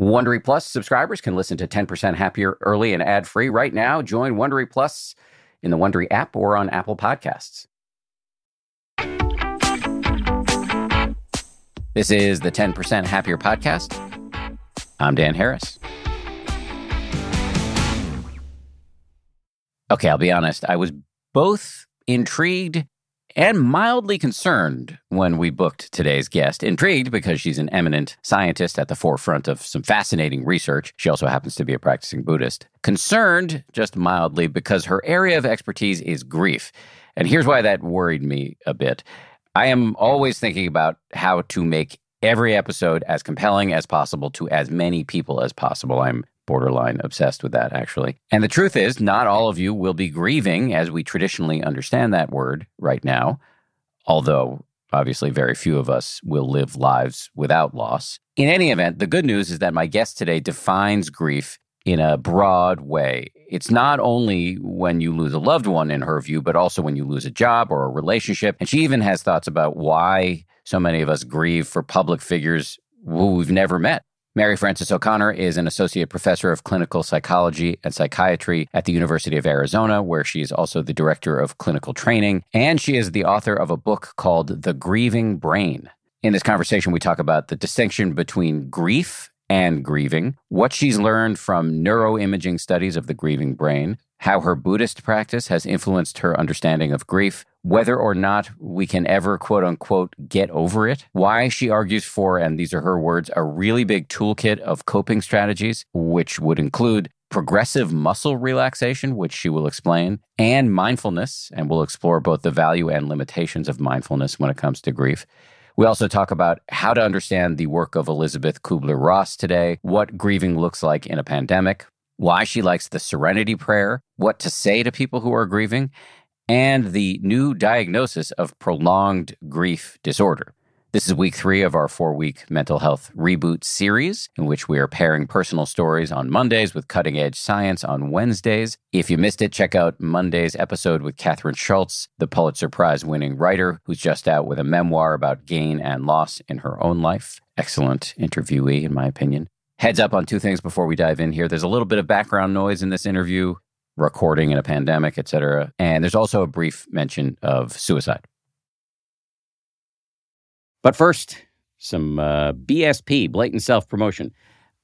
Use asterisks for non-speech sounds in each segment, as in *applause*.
Wondery Plus subscribers can listen to 10% Happier early and ad free right now. Join Wondery Plus in the Wondery app or on Apple Podcasts. This is the 10% Happier podcast. I'm Dan Harris. Okay, I'll be honest. I was both intrigued and mildly concerned when we booked today's guest. Intrigued because she's an eminent scientist at the forefront of some fascinating research. She also happens to be a practicing Buddhist. Concerned, just mildly, because her area of expertise is grief. And here's why that worried me a bit. I am always thinking about how to make every episode as compelling as possible to as many people as possible. I'm borderline obsessed with that, actually. And the truth is, not all of you will be grieving as we traditionally understand that word right now, although obviously very few of us will live lives without loss. In any event, the good news is that my guest today defines grief in a broad way. It's not only when you lose a loved one, in her view, but also when you lose a job or a relationship. And she even has thoughts about why so many of us grieve for public figures who we've never met. Mary Frances O'Connor is an associate professor of clinical psychology and psychiatry at the University of Arizona, where she is also the director of clinical training. And she is the author of a book called The Grieving Brain. In this conversation, we talk about the distinction between grief and grieving, what she's learned from neuroimaging studies of the grieving brain, how her Buddhist practice has influenced her understanding of grief, whether or not we can ever, quote unquote, get over it, why she argues for, and these are her words, a really big toolkit of coping strategies, which would include progressive muscle relaxation, which she will explain, and mindfulness, and we'll explore both the value and limitations of mindfulness when it comes to grief. We also talk about how to understand the work of Elisabeth Kubler Ross today, what grieving looks like in a pandemic, why she likes the serenity prayer, what to say to people who are grieving, and the new diagnosis of prolonged grief disorder. This is week three of our four week mental health reboot series, in which we are pairing personal stories on Mondays with cutting edge science on Wednesdays. If you missed it, check out Monday's episode with Kathryn Schulz, the Pulitzer Prize winning writer who's just out with a memoir about gain and loss in her own life. Excellent interviewee, in my opinion. Heads up on two things before we dive in here. There's a little bit of background noise in this interview, recording in a pandemic, etc. And there's also a brief mention of suicide. But first, some uh, BSP, blatant self promotion.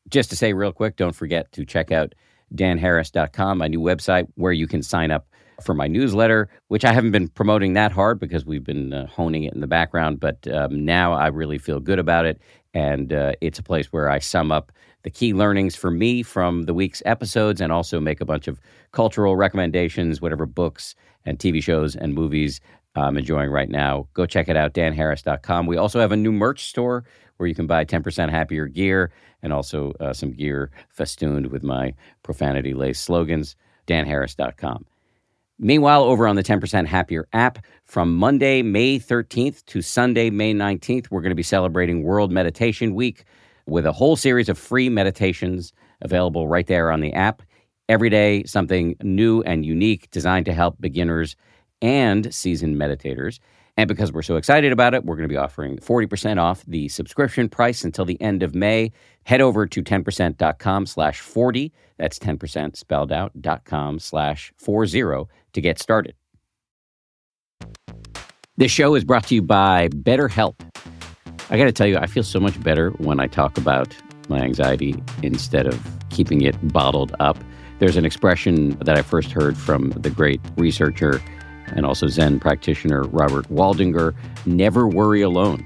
Just to say real quick, don't forget to check out danharris.com, my new website where you can sign up for my newsletter, which I haven't been promoting that hard because we've been uh, honing it in the background. But um, now I really feel good about it. And uh, it's a place where I sum up the key learnings for me from the week's episodes and also make a bunch of cultural recommendations, whatever books and TV shows and movies I'm enjoying right now. Go check it out, danharris.com. We also have a new merch store where you can buy 10% happier gear and also uh, some gear festooned with my profanity laced slogans, danharris.com. Meanwhile, over on the 10% Happier app, from Monday, May 13th to Sunday, May 19th, we're going to be celebrating World Meditation Week with a whole series of free meditations available right there on the app. Every day, something new and unique designed to help beginners and seasoned meditators. And because we're so excited about it, we're going to be offering 40% off the subscription price until the end of May. Head over to 10%.com slash 40. That's 10% spelled out, dot com slash 40 to get started. This show is brought to you by BetterHelp. I got to tell you, I feel so much better when I talk about my anxiety instead of keeping it bottled up. There's an expression that I first heard from the great researcher and also Zen practitioner Robert Waldinger never worry alone.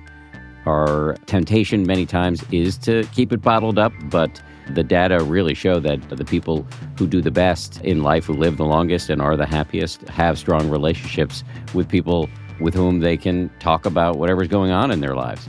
Our temptation many times is to keep it bottled up, but the data really show that the people who do the best in life, who live the longest and are the happiest, have strong relationships with people with whom they can talk about whatever's going on in their lives.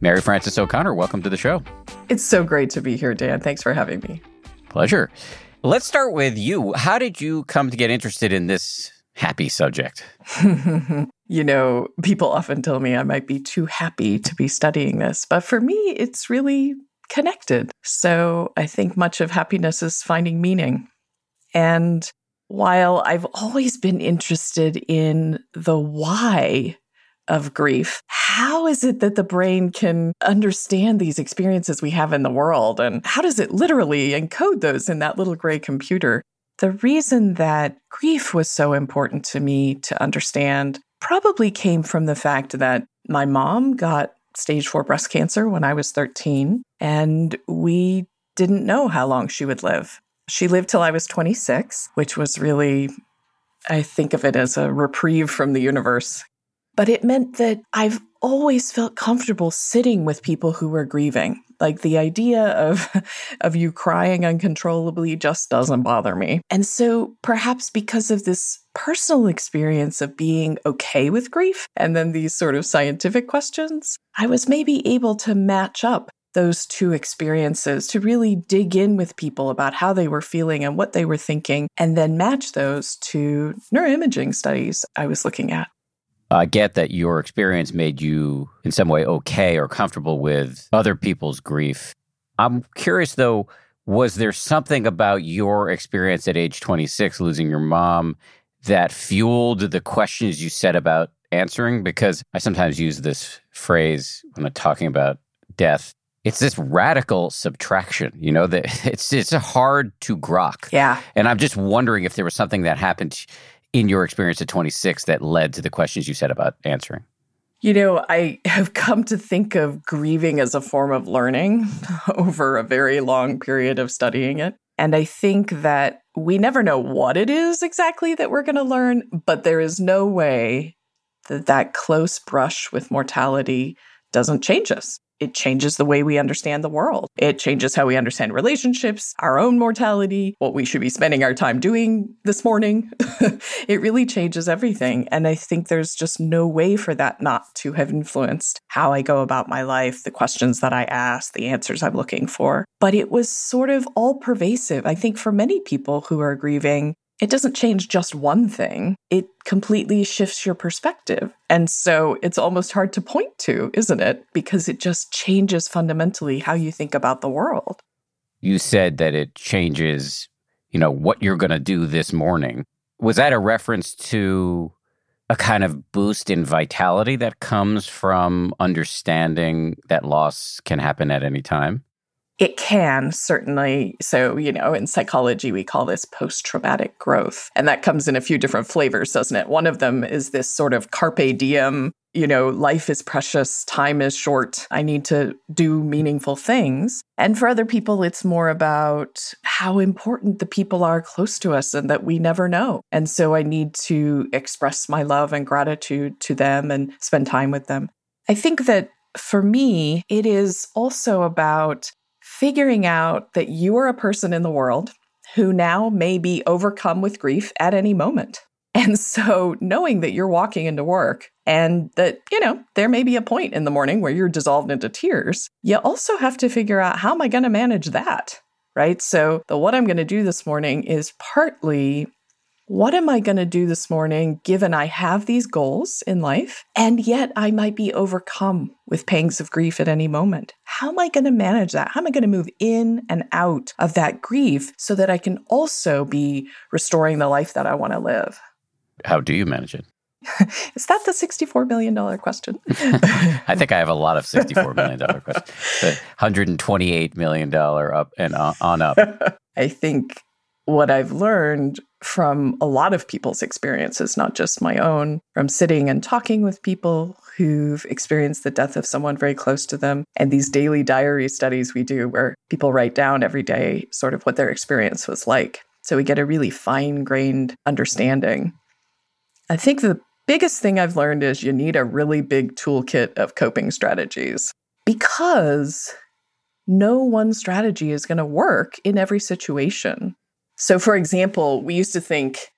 Mary Frances O'Connor, welcome to the show. It's so great to be here, Dan. Thanks for having me. Pleasure. Let's start with you. How did you come to get interested in this happy subject? *laughs* you know, people often tell me I might be too happy to be studying this, but for me, it's really connected. So I think much of happiness is finding meaning. And while I've always been interested in the why of grief. How is it that the brain can understand these experiences we have in the world? And how does it literally encode those in that little gray computer? The reason that grief was so important to me to understand probably came from the fact that my mom got stage four breast cancer when I was 13, and we didn't know how long she would live. She lived till I was 26, which was really, I think of it as a reprieve from the universe but it meant that I've always felt comfortable sitting with people who were grieving. Like the idea of *laughs* of you crying uncontrollably just doesn't bother me. And so perhaps because of this personal experience of being okay with grief and then these sort of scientific questions, I was maybe able to match up those two experiences to really dig in with people about how they were feeling and what they were thinking, and then match those to neuroimaging studies I was looking at. I get that your experience made you in some way okay or comfortable with other people's grief. I'm curious though, was there something about your experience at age 26, losing your mom, that fueled the questions you said about answering? Because I sometimes use this phrase when I'm talking about death. It's this radical subtraction, you know, that *laughs* it's it's hard to grok. Yeah. And I'm just wondering if there was something that happened in your experience at 26 that led to the questions you said about answering? You know, I have come to think of grieving as a form of learning *laughs* over a very long period of studying it. And I think that we never know what it is exactly that we're going to learn, but there is no way that that close brush with mortality doesn't change us it changes the way we understand the world. It changes how we understand relationships, our own mortality, what we should be spending our time doing this morning. *laughs* it really changes everything. And I think there's just no way for that not to have influenced how I go about my life, the questions that I ask, the answers I'm looking for. But it was sort of all pervasive. I think for many people who are grieving, it doesn't change just one thing, it completely shifts your perspective. And so it's almost hard to point to, isn't it? Because it just changes fundamentally how you think about the world. You said that it changes, you know, what you're going to do this morning. Was that a reference to a kind of boost in vitality that comes from understanding that loss can happen at any time? It can certainly. So, you know, in psychology, we call this post traumatic growth. And that comes in a few different flavors, doesn't it? One of them is this sort of carpe diem, you know, life is precious, time is short. I need to do meaningful things. And for other people, it's more about how important the people are close to us and that we never know. And so I need to express my love and gratitude to them and spend time with them. I think that for me, it is also about figuring out that you are a person in the world who now may be overcome with grief at any moment. And so, knowing that you're walking into work and that, you know, there may be a point in the morning where you're dissolved into tears, you also have to figure out how am I going to manage that? Right. So, the what I'm going to do this morning is partly what am I going to do this morning given I have these goals in life and yet I might be overcome with pangs of grief at any moment? How am I going to manage that? How am I going to move in and out of that grief so that I can also be restoring the life that I want to live? How do you manage it? *laughs* Is that the $64 million question? *laughs* I think I have a lot of $64 million *laughs* questions. The $128 million up and uh, on up. I think what I've learned from a lot of people's experiences, not just my own, from sitting and talking with people who've experienced the death of someone very close to them, and these daily diary studies we do where people write down every day sort of what their experience was like. So we get a really fine grained understanding. I think the biggest thing I've learned is you need a really big toolkit of coping strategies because no one strategy is going to work in every situation. So, for example, we used to think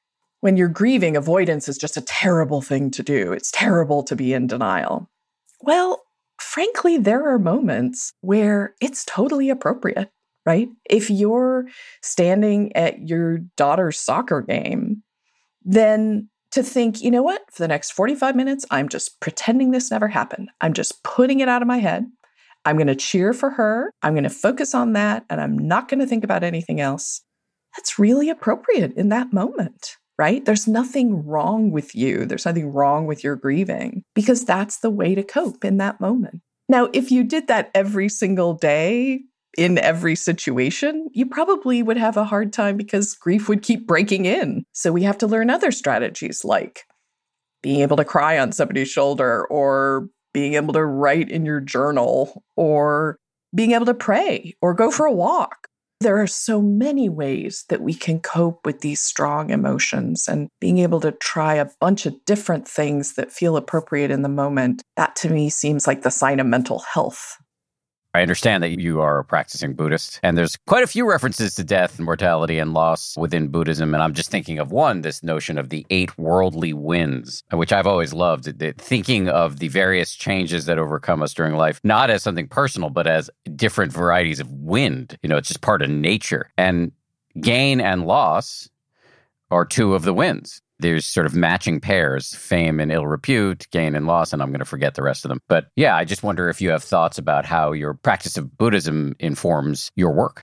when you're grieving, avoidance is just a terrible thing to do. It's terrible to be in denial. Well, frankly, there are moments where it's totally appropriate, right? If you're standing at your daughter's soccer game, then to think, you know what, for the next 45 minutes, I'm just pretending this never happened. I'm just putting it out of my head. I'm going to cheer for her. I'm going to focus on that, and I'm not going to think about anything else that's really appropriate in that moment, right? There's nothing wrong with you. There's nothing wrong with your grieving because that's the way to cope in that moment. Now, if you did that every single day, in every situation, you probably would have a hard time because grief would keep breaking in. So we have to learn other strategies like being able to cry on somebody's shoulder or being able to write in your journal or being able to pray or go for a walk there are so many ways that we can cope with these strong emotions and being able to try a bunch of different things that feel appropriate in the moment. That to me seems like the sign of mental health. I understand that you are a practicing Buddhist, and there's quite a few references to death and mortality and loss within Buddhism. And I'm just thinking of one, this notion of the eight worldly winds, which I've always loved. Thinking of the various changes that overcome us during life, not as something personal, but as different varieties of wind. You know, it's just part of nature. And gain and loss are two of the winds there's sort of matching pairs fame and ill repute gain and loss and i'm going to forget the rest of them but yeah i just wonder if you have thoughts about how your practice of buddhism informs your work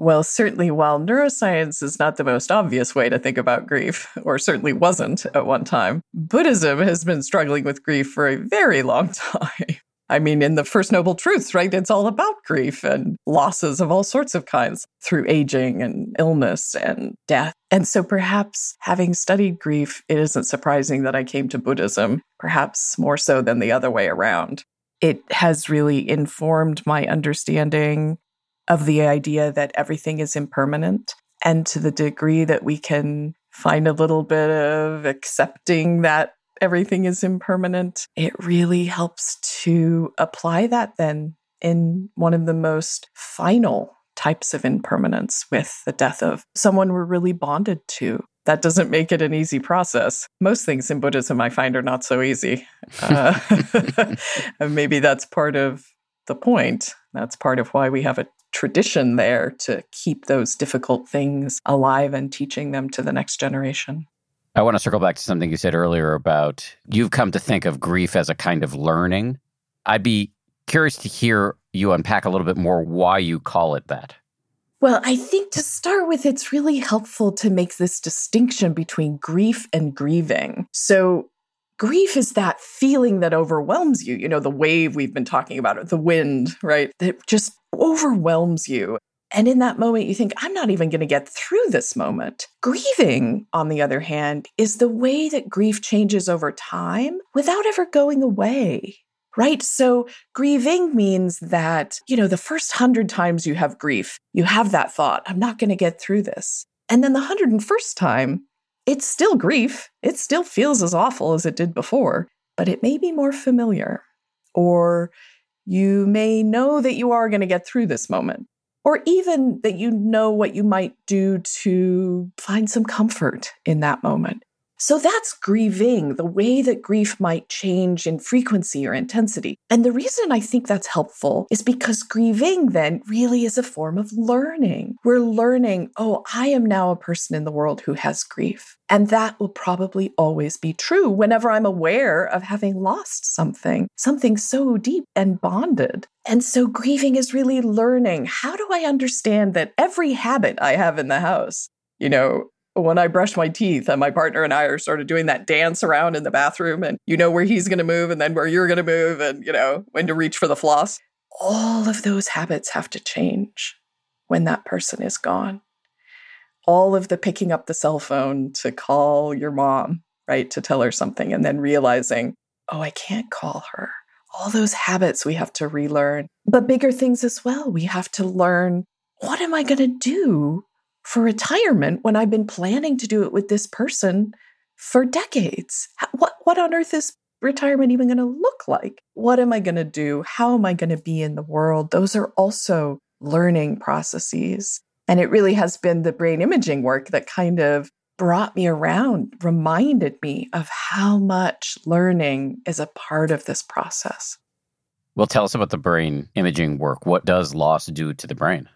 well, certainly, while neuroscience is not the most obvious way to think about grief, or certainly wasn't at one time, Buddhism has been struggling with grief for a very long *laughs* time. I mean, in the First Noble Truths, right? It's all about grief and losses of all sorts of kinds through aging and illness and death. And so perhaps having studied grief, it isn't surprising that I came to Buddhism, perhaps more so than the other way around. It has really informed my understanding of the idea that everything is impermanent. And to the degree that we can find a little bit of accepting that everything is impermanent, it really helps to apply that then in one of the most final types of impermanence with the death of someone we're really bonded to. That doesn't make it an easy process. Most things in Buddhism I find are not so easy. Uh, *laughs* and maybe that's part of the point. That's part of why we have a tradition there to keep those difficult things alive and teaching them to the next generation. I want to circle back to something you said earlier about you've come to think of grief as a kind of learning. I'd be curious to hear you unpack a little bit more why you call it that. Well, I think to start with, it's really helpful to make this distinction between grief and grieving. So, grief is that feeling that overwhelms you, you know, the wave we've been talking about, the wind, right? That just overwhelms you. And in that moment, you think, I'm not even going to get through this moment. Grieving, on the other hand, is the way that grief changes over time without ever going away. Right. So grieving means that, you know, the first hundred times you have grief, you have that thought, I'm not going to get through this. And then the 101st time, it's still grief. It still feels as awful as it did before, but it may be more familiar. Or you may know that you are going to get through this moment or even that you know what you might do to find some comfort in that moment. So that's grieving, the way that grief might change in frequency or intensity. And the reason I think that's helpful is because grieving then really is a form of learning. We're learning, oh, I am now a person in the world who has grief. And that will probably always be true whenever I'm aware of having lost something, something so deep and bonded. And so grieving is really learning how do I understand that every habit I have in the house, you know, when I brush my teeth and my partner and I are sort of doing that dance around in the bathroom and you know where he's going to move and then where you're going to move and you know when to reach for the floss. All of those habits have to change when that person is gone. all of the picking up the cell phone to call your mom, right, to tell her something, and then realizing, oh, I can't call her. All those habits we have to relearn, but bigger things as well. We have to learn what am I going to do for retirement when I've been planning to do it with this person for decades? What, what on earth is retirement even going to look like? What am I going to do? How am I going to be in the world? Those are also learning processes. And it really has been the brain imaging work that kind of brought me around, reminded me of how much learning is a part of this process. Well, tell us about the brain imaging work. What does loss do to the brain?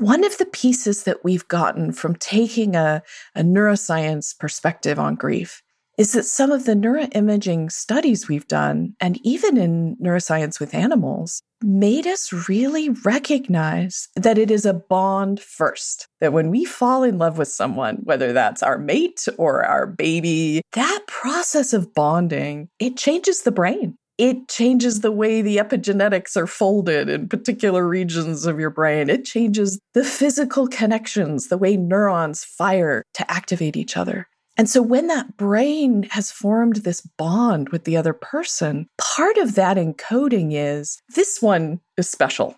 One of the pieces that we've gotten from taking a, a neuroscience perspective on grief is that some of the neuroimaging studies we've done, and even in neuroscience with animals, made us really recognize that it is a bond first. That when we fall in love with someone, whether that's our mate or our baby, that process of bonding, it changes the brain it changes the way the epigenetics are folded in particular regions of your brain. It changes the physical connections, the way neurons fire to activate each other. And so when that brain has formed this bond with the other person, part of that encoding is this one is special,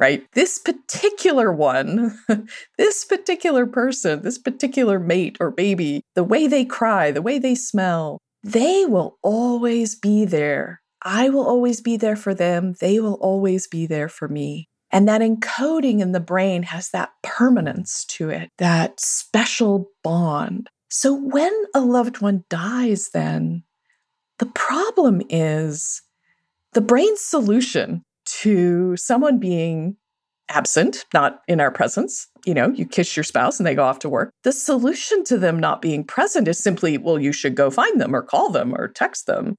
right? This particular one, *laughs* this particular person, this particular mate or baby, the way they cry, the way they smell, they will always be there I will always be there for them. They will always be there for me. And that encoding in the brain has that permanence to it, that special bond. So when a loved one dies, then the problem is the brain's solution to someone being absent, not in our presence. You know, you kiss your spouse and they go off to work. The solution to them not being present is simply, well, you should go find them or call them or text them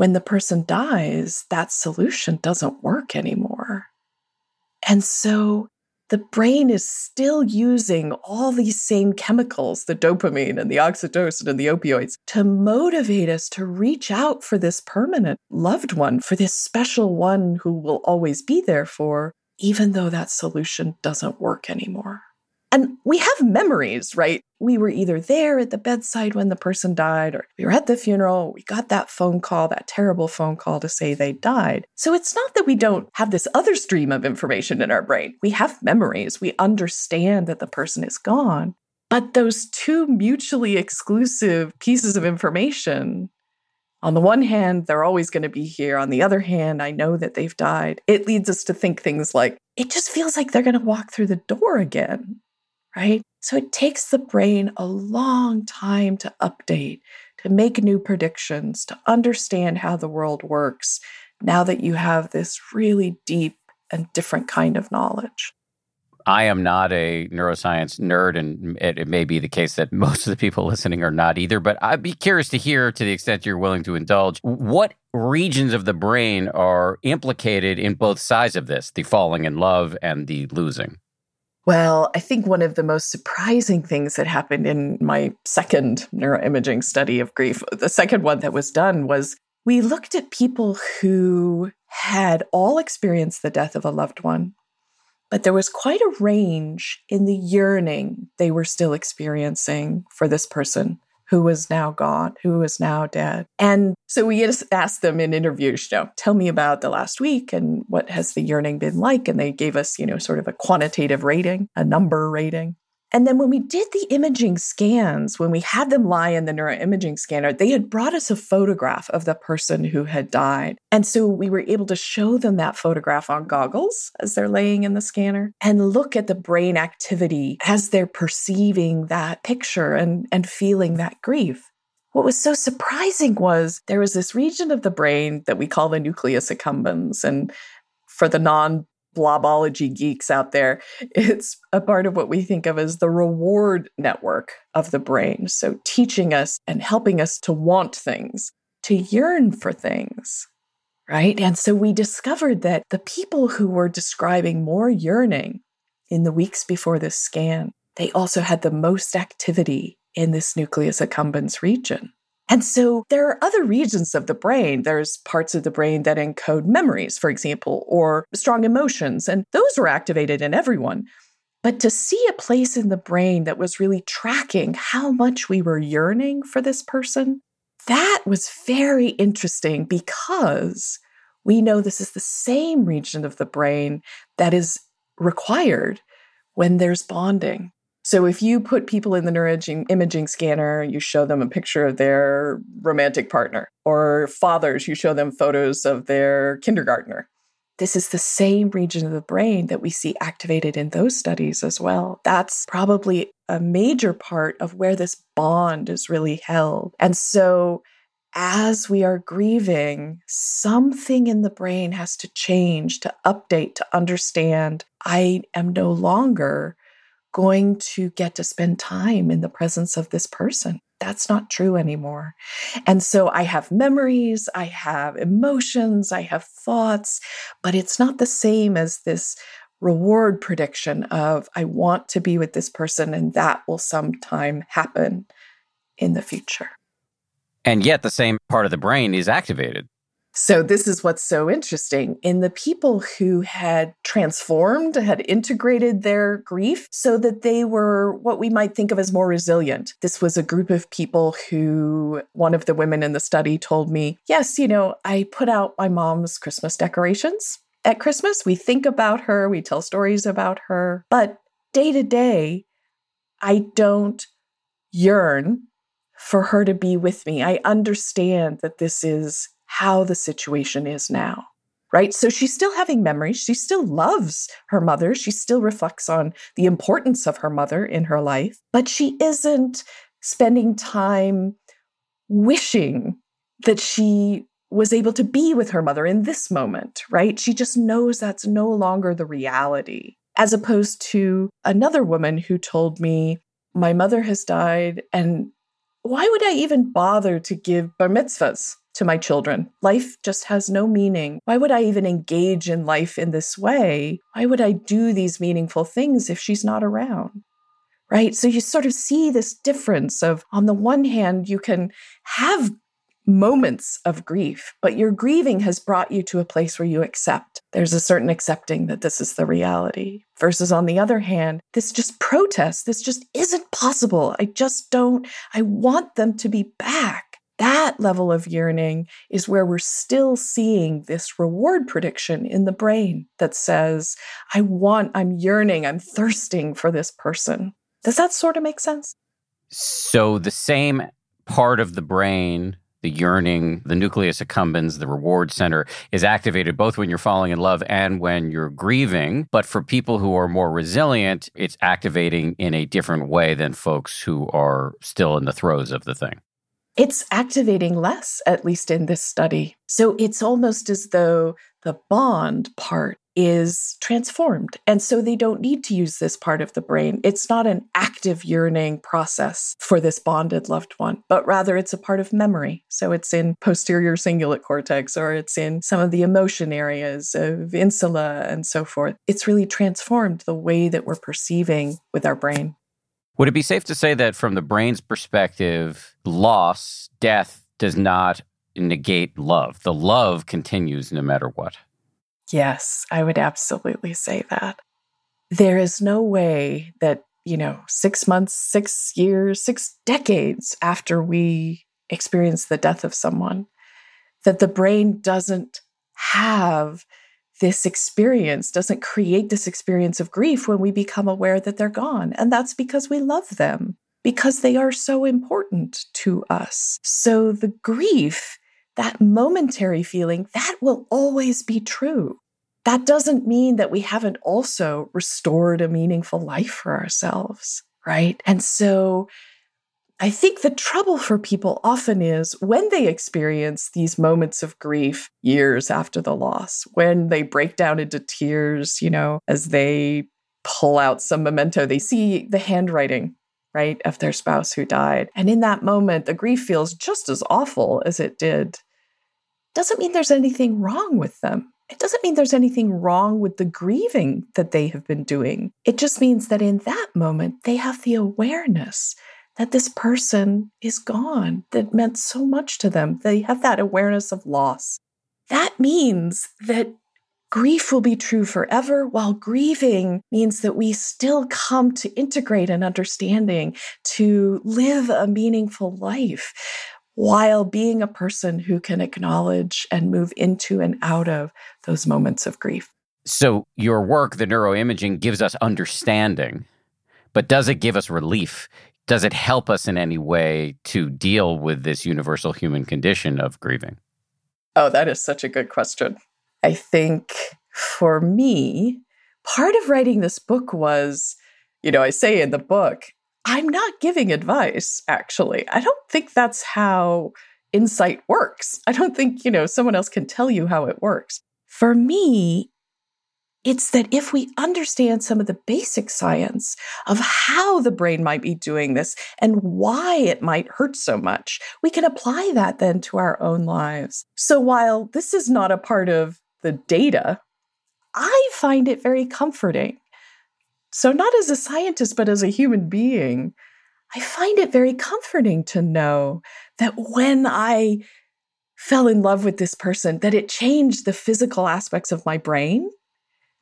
when the person dies, that solution doesn't work anymore. And so the brain is still using all these same chemicals, the dopamine and the oxytocin and the opioids, to motivate us to reach out for this permanent loved one, for this special one who will always be there for, even though that solution doesn't work anymore. And we have memories, right? We were either there at the bedside when the person died, or we were at the funeral. We got that phone call, that terrible phone call to say they died. So it's not that we don't have this other stream of information in our brain. We have memories. We understand that the person is gone. But those two mutually exclusive pieces of information, on the one hand, they're always going to be here. On the other hand, I know that they've died. It leads us to think things like, it just feels like they're going to walk through the door again right? So it takes the brain a long time to update, to make new predictions, to understand how the world works now that you have this really deep and different kind of knowledge. I am not a neuroscience nerd, and it, it, may be the case that *laughs* most of the people listening are not either. But I'd be curious to hear, to the extent you're willing to indulge, what regions of the brain are implicated in both sides of this the falling in love and the losing? Well, I think one of the most surprising things that happened in my second neuroimaging study of grief, the second one that was done, was we looked at people who had all experienced the death of a loved one, but there was quite a range in the yearning they were still experiencing for this person who was now gone, who was now dead. And so we just asked them in interviews, you know, tell me about the last week and what has the yearning been like? And they gave us, you know, sort of a quantitative rating, a number rating. And then when we did the imaging scans, when we had them lie in the neuroimaging scanner, they had brought us a photograph of the person who had died. And so we were able to show them that photograph on goggles as they're laying in the scanner and look at the brain activity as they're perceiving that picture and, and feeling that grief. What was so surprising was there was this region of the brain that we call the nucleus accumbens. And for the non blobology geeks out there, it's a part of what we think of as the reward network of the brain. So, teaching us and helping us to want things, to yearn for things, right? And so, we discovered that the people who were describing more yearning in the weeks before this scan, they also had the most activity in this nucleus accumbens region. And so there are other regions of the brain. There's parts of the brain that encode memories, for example, or strong emotions, and those were activated in everyone. But to see a place in the brain that was really tracking how much we were yearning for this person, that was very interesting because we know this is the same region of the brain that is required when there's bonding. So if you put people in the neuroimaging imaging scanner, you show them a picture of their romantic partner, or fathers, you show them photos of their kindergartner. This is the same region of the brain that we see activated in those studies as well. That's probably a major part of where this bond is really held. And so, as we are grieving, something in the brain has to change, to update, to understand I am no longer going to get to spend time in the presence of this person that's not true anymore. And so I have memories, I have emotions, I have thoughts, but it's not the same as this reward prediction of I want to be with this person and that will sometime happen in the future. And yet the same part of the brain is activated. So, this is what's so interesting. In the people who had transformed, had integrated their grief so that they were what we might think of as more resilient. This was a group of people who, one of the women in the study told me, Yes, you know, I put out my mom's Christmas decorations. At Christmas, we think about her, we tell stories about her, but day to day, I don't yearn for her to be with me. I understand that this is how the situation is now. Right. So she's still having memories. She still loves her mother. She still reflects on the importance of her mother in her life, but she isn't spending time wishing that she was able to be with her mother in this moment, right? She just knows that's no longer the reality. As opposed to another woman who told me, My mother has died, and why would I even bother to give bar mitzvahs? To my children. Life just has no meaning. Why would I even engage in life in this way? Why would I do these meaningful things if she's not around? Right? So you sort of see this difference of, on the one hand, you can have moments of grief, but your grieving has brought you to a place where you accept. There's a certain accepting that this is the reality. Versus on the other hand, this just protest, this just isn't possible. I just don't, I want them to be back that level of yearning is where we're still seeing this reward prediction in the brain that says, I want, I'm yearning, I'm thirsting for this person. Does that sort of make sense? So the same part of the brain, the yearning, the nucleus accumbens, the reward center is activated both when you're falling in love and when you're grieving. But for people who are more resilient, it's activating in a different way than folks who are still in the throes of the thing it's activating less, at least in this study. So it's almost as though the bond part is transformed. And so they don't need to use this part of the brain. It's not an active yearning process for this bonded loved one, but rather it's a part of memory. So it's in posterior cingulate cortex or it's in some of the emotion areas of insula and so forth. It's really transformed the way that we're perceiving with our brain. Would it be safe to say that from the brain's perspective, loss, death does not negate love? The love continues no matter what. Yes, I would absolutely say that. There is no way that, you know, six months, six years, six decades after we experience the death of someone, that the brain doesn't have this experience doesn't create this experience of grief when we become aware that they're gone. And that's because we love them, because they are so important to us. So the grief, that momentary feeling, that will always be true. That doesn't mean that we haven't also restored a meaningful life for ourselves, right? And so I think the trouble for people often is when they experience these moments of grief years after the loss, when they break down into tears, you know, as they pull out some memento, they see the handwriting, right, of their spouse who died. And in that moment, the grief feels just as awful as it did. Doesn't mean there's anything wrong with them. It doesn't mean there's anything wrong with the grieving that they have been doing. It just means that in that moment, they have the awareness that this person is gone that meant so much to them. They have that awareness of loss. That means that grief will be true forever, while grieving means that we still come to integrate an understanding to live a meaningful life while being a person who can acknowledge and move into and out of those moments of grief. So, your work, the neuroimaging, gives us understanding, but does it give us relief? Does it help us in any way to deal with this universal human condition of grieving? Oh, that is such a good question. I think for me, part of writing this book was, you know, I say in the book, I'm not giving advice, actually. I don't think that's how insight works. I don't think, you know, someone else can tell you how it works. For me, it's that if we understand some of the basic science of how the brain might be doing this and why it might hurt so much, we can apply that then to our own lives. So while this is not a part of the data, I find it very comforting. So, not as a scientist, but as a human being, I find it very comforting to know that when I fell in love with this person, that it changed the physical aspects of my brain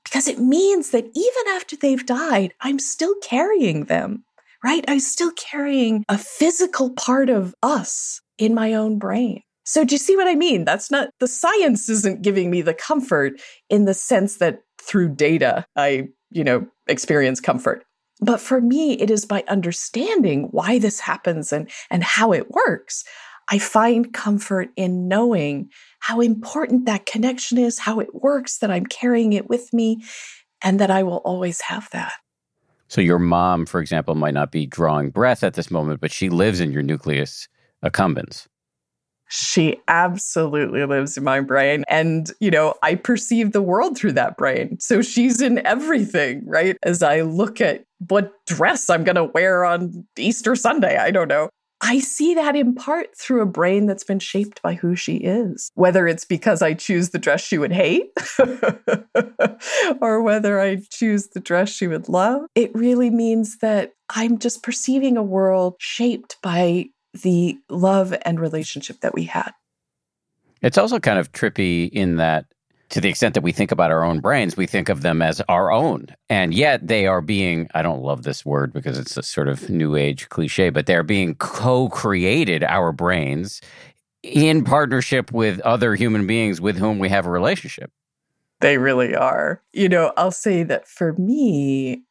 because it means that even after they've died, I'm still carrying them, right? I'm still carrying a physical part of us in my own brain. So, do you see what I mean? That's not the science isn't giving me the comfort in the sense that through data, I, you know, experience comfort. But for me, it is by understanding why this happens and, and how it works. I find comfort in knowing how important that connection is, how it works, that I'm carrying it with me, and that I will always have that. So, your mom, for example, might not be drawing breath at this moment, but she lives in your nucleus accumbens. She absolutely lives in my brain. And, you know, I perceive the world through that brain. So she's in everything, right? As I look at what dress I'm going to wear on Easter Sunday, I don't know. I see that in part through a brain that's been shaped by who she is, whether it's because I choose the dress she would hate *laughs* or whether I choose the dress she would love. It really means that I'm just perceiving a world shaped by the love and relationship that we had. It's also kind of trippy in that to the extent that we think about our own brains, we think of them as our own. And yet they are being, I don't love this word because it's a sort of new age cliche, but they're being co created, our brains, in partnership with other human beings with whom we have a relationship. They really are. You know, I'll say that for me,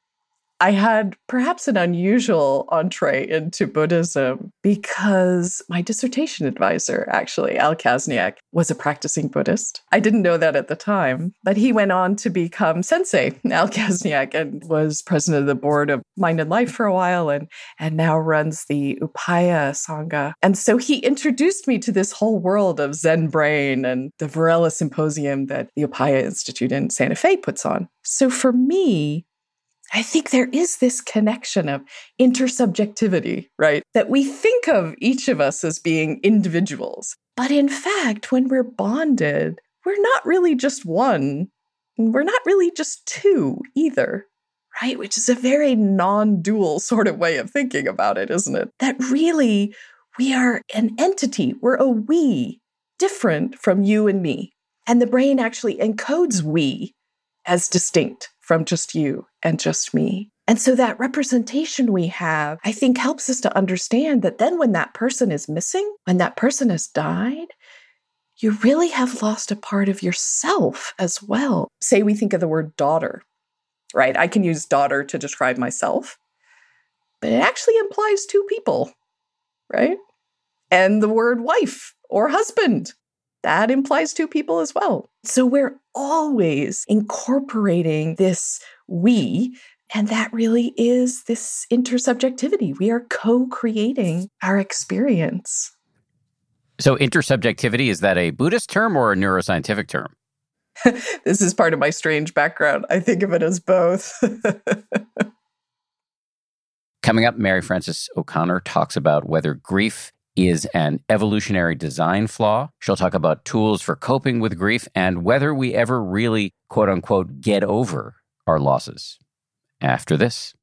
I had perhaps an unusual entree into Buddhism because my dissertation advisor, actually, Al Kaszniak, was a practicing Buddhist. I didn't know that at the time, but he went on to become sensei, *laughs* Al Kaszniak, and was president of the board of Mind and Life for a while and, and now runs the Upaya Sangha. And so he introduced me to this whole world of Zen brain and the Varela Symposium that the Upaya Institute in Santa Fe puts on. So for me, I think there is this connection of intersubjectivity, right? That we think of each of us as being individuals. But in fact, when we're bonded, we're not really just one. We're not really just two either, right? Which is a very non dual sort of way of thinking about it, isn't it? That really we are an entity, we're a we, different from you and me. And the brain actually encodes we as distinct from just you and just me. And so that representation we have, I think, helps us to understand that then when that person is missing, when that person has died, you really have lost a part of yourself as well. Say we think of the word daughter, right? I can use daughter to describe myself, but it actually implies two people, right? And the word wife or husband that implies two people as well. So we're always incorporating this we, and that really is this intersubjectivity. We are co creating our experience. So, intersubjectivity, is that a Buddhist term or a neuroscientific term? *laughs* this is part of my strange background. I think of it as both. *laughs* Coming up, Mary Frances O'Connor talks about whether grief is an evolutionary design flaw. She'll talk about tools for coping with grief and whether we ever really, quote unquote, get over our losses. After this.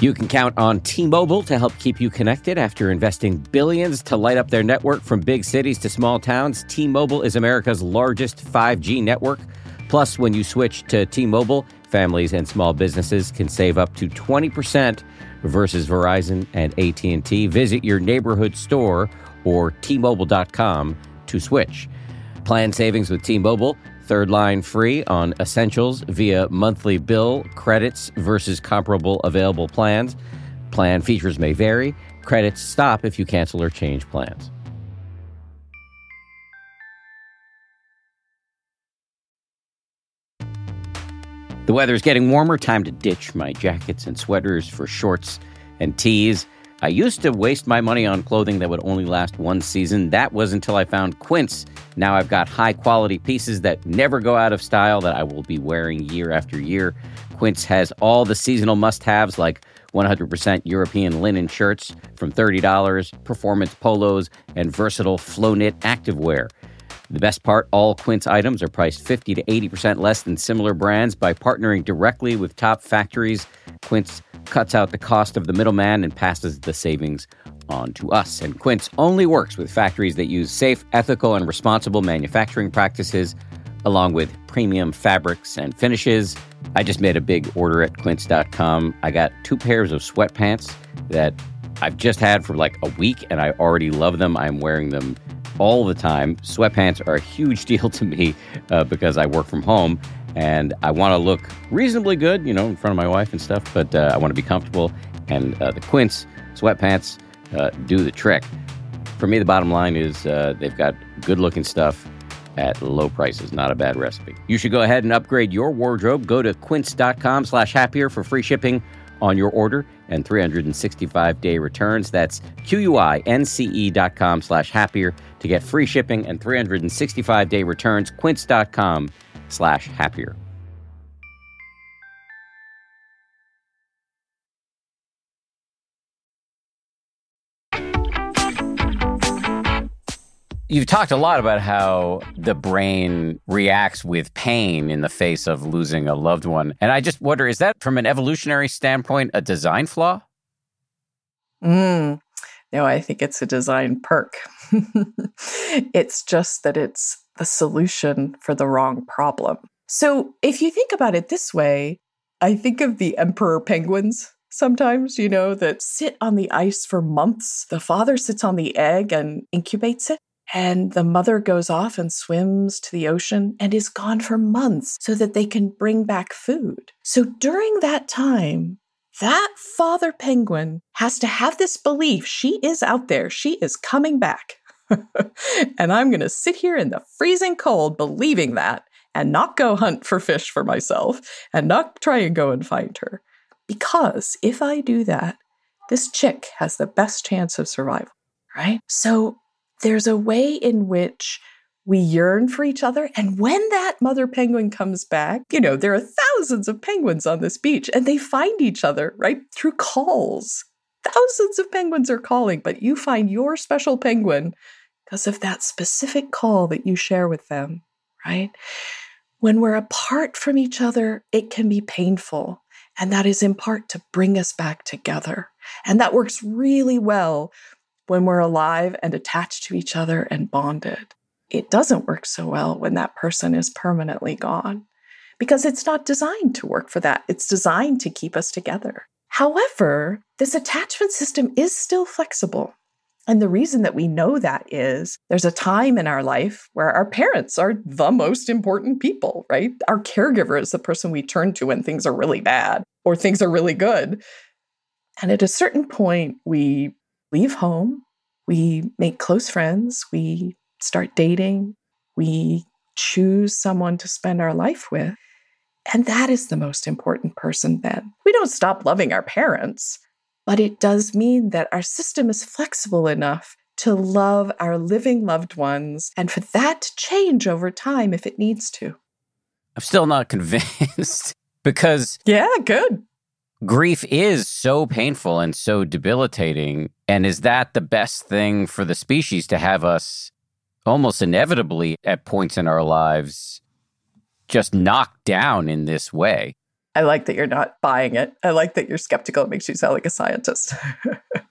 You can count on T Mobile to help keep you connected after investing billions to light up their network from big cities to small towns. T Mobile is America's largest 5G network. Plus, when you switch to T Mobile, families and small businesses can save up to 20% versus Verizon and AT&T. Visit your neighborhood store or tmobile.com to switch. Plan savings with T-Mobile Third line free on essentials via monthly bill credits versus comparable available plans. Plan features may vary. Credits stop if you cancel or change plans. The weather is getting warmer. Time to ditch my jackets and sweaters for shorts and tees. I used to waste my money on clothing that would only last one season. That was until I found Quince. Now I've got high quality pieces that never go out of style that I will be wearing year after year. Quince has all the seasonal must haves like 100% European linen shirts from $30, performance polos, and versatile flow knit activewear. The best part all Quince items are priced 50 to 80% less than similar brands by partnering directly with top factories. Quince cuts out the cost of the middleman and passes the savings on to us. And Quince only works with factories that use safe, ethical, and responsible manufacturing practices, along with premium fabrics and finishes. I just made a big order at quince.com. I got two pairs of sweatpants that I've just had for like a week and I already love them. I'm wearing them all the time. Sweatpants are a huge *laughs* deal to me uh, because I work from home and I want to look reasonably good, you know, in front of my wife and stuff, but uh, I want to be comfortable. And uh, the Quince sweatpants uh, do the trick. For me, the bottom line is uh, they've got good looking stuff at low prices. Not a bad recipe. You should go ahead and upgrade your wardrobe. Go to quince.com slash happier for free shipping on your order and 365 day returns. That's Q-U-I-N-C-E dot com slash happier to get free shipping and 365 day returns. Quince.com slash happier. You've talked a lot about how the brain reacts with pain in the face of losing a loved one. And I just wonder is that from an evolutionary standpoint a design flaw? Mm, no, I think it's a design perk. *laughs* it's just that it's the solution for the wrong problem. So if you think about it this way, I think of the emperor penguins sometimes, you know, that sit on the ice for months. The father sits on the egg and incubates it. And the mother goes off and swims to the ocean and is gone for months so that they can bring back food. So during that time, that father penguin has to have this belief she is out there, she is coming back. *laughs* and I'm going to sit here in the freezing cold believing that and not go hunt for fish for myself and not try and go and find her. Because if I do that, this chick has the best chance of survival, right? So there's a way in which we yearn for each other. And when that mother penguin comes back, you know, there are thousands of penguins on this beach and they find each other, right, through calls. Thousands of penguins are calling, but you find your special penguin because of that specific call that you share with them, right? When we're apart from each other, it can be painful. And that is in part to bring us back together. And that works really well when we're alive and attached to each other and bonded. It doesn't work so well when that person is permanently gone because it's not designed to work for that. It's designed to keep us together. However, this attachment system is still flexible. And the reason that we know that is there's a time in our life where our parents are the most important people, right? Our caregiver is the person we turn to when things are really bad or things are really good. And at a certain point, we leave home, we make close friends, we start dating, we choose someone to spend our life with. And that is the most important person then. We don't stop loving our parents, but it does mean that our system is flexible enough to love our living loved ones and for that to change over time if it needs to. I'm still not *laughs* convinced because. Yeah, good. Grief is so painful and so debilitating. And is that the best thing for the species to have us almost inevitably at points in our lives just knocked down in this way? I like that you're not buying it. I like that you're skeptical. It makes you sound like a scientist.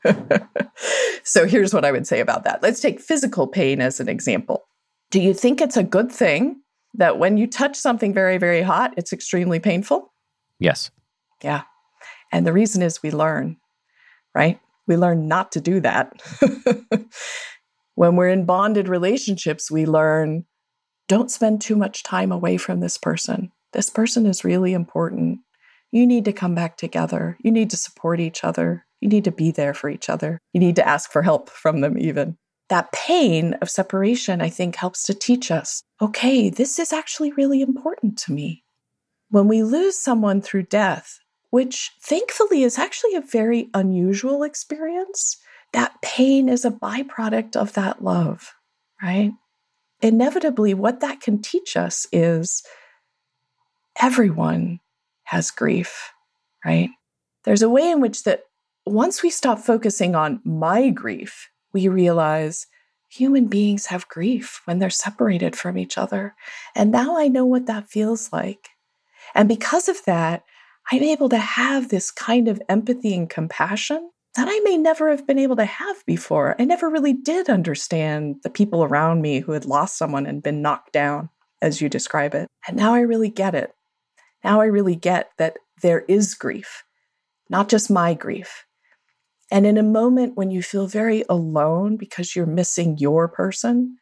*laughs* so here's what I would say about that. Let's take physical pain as an example. Do you think it's a good thing that when you touch something very, very hot, it's extremely painful? Yes. Yeah. And the reason is we learn, right? We learn not to do that. *laughs* when we're in bonded relationships, we learn don't spend too much time away from this person. This person is really important. You need to come back together. You need to support each other. You need to be there for each other. You need to ask for help from them, even. That pain of separation, I think, helps to teach us okay, this is actually really important to me. When we lose someone through death, which thankfully is actually a very unusual experience, that pain is a byproduct of that love, right? Inevitably, what that can teach us is everyone has grief, right? There's a way in which that once we stop focusing on my grief, we realize human beings have grief when they're separated from each other. And now I know what that feels like. And because of that, I'm able to have this kind of empathy and compassion that I may never have been able to have before. I never really did understand the people around me who had lost someone and been knocked down, as you describe it. And now I really get it. Now I really get that there is grief, not just my grief. And in a moment when you feel very alone because you're missing your person,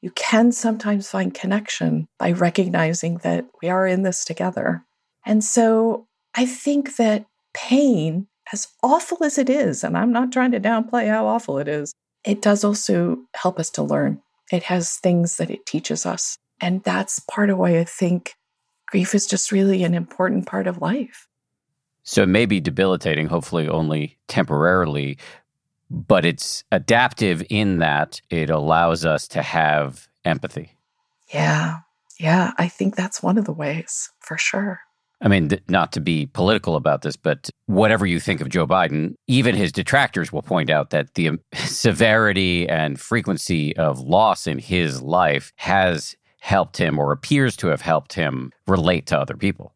you can sometimes find connection by recognizing that we are in this together. And so I think that pain, as awful as it is, and I'm not trying to downplay how awful it is, it does also help us to learn. It has things that it teaches us. And that's part of why I think grief is just really an important part of life. So it may be debilitating, hopefully only temporarily, but it's adaptive in that it allows us to have empathy. Yeah. Yeah. I think that's one of the ways for sure. I mean, th- not to be political about this, but whatever you think of Joe Biden, even his detractors will point out that the *laughs* severity and frequency of loss in his life has helped him or appears to have helped him relate to other people.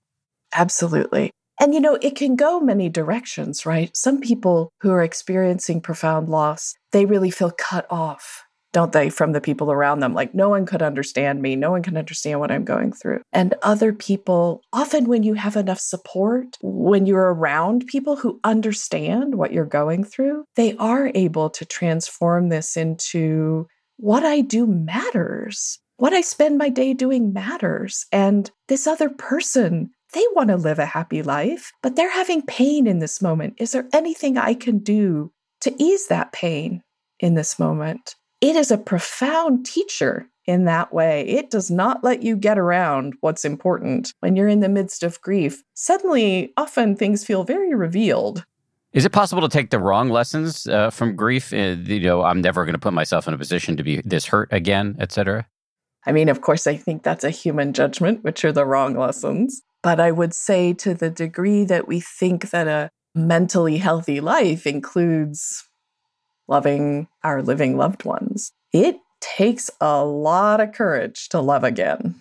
Absolutely. And you know, it can go many directions, right? Some people who are experiencing profound loss, they really feel cut off, don't they, from the people around them? Like, no one could understand me. No one can understand what I'm going through. And other people, often when you have enough support, when you're around people who understand what you're going through, they are able to transform this into what I do matters what I spend my day doing matters. And this other person, they want to live a happy life, but they're having pain in this moment. Is there anything I can do to ease that pain in this moment? It is a profound teacher in that way. It does not let you get around what's important when you're in the midst of grief. Suddenly, often things feel very revealed. Is it possible to take the wrong lessons uh, from grief? Uh, you know, I'm never going to put myself in a position to be this hurt again, etc. I mean, of course, I think that's a human judgment, which are the wrong lessons. But I would say to the degree that we think that a mentally healthy life includes loving our living loved ones, it takes a lot of courage to love again.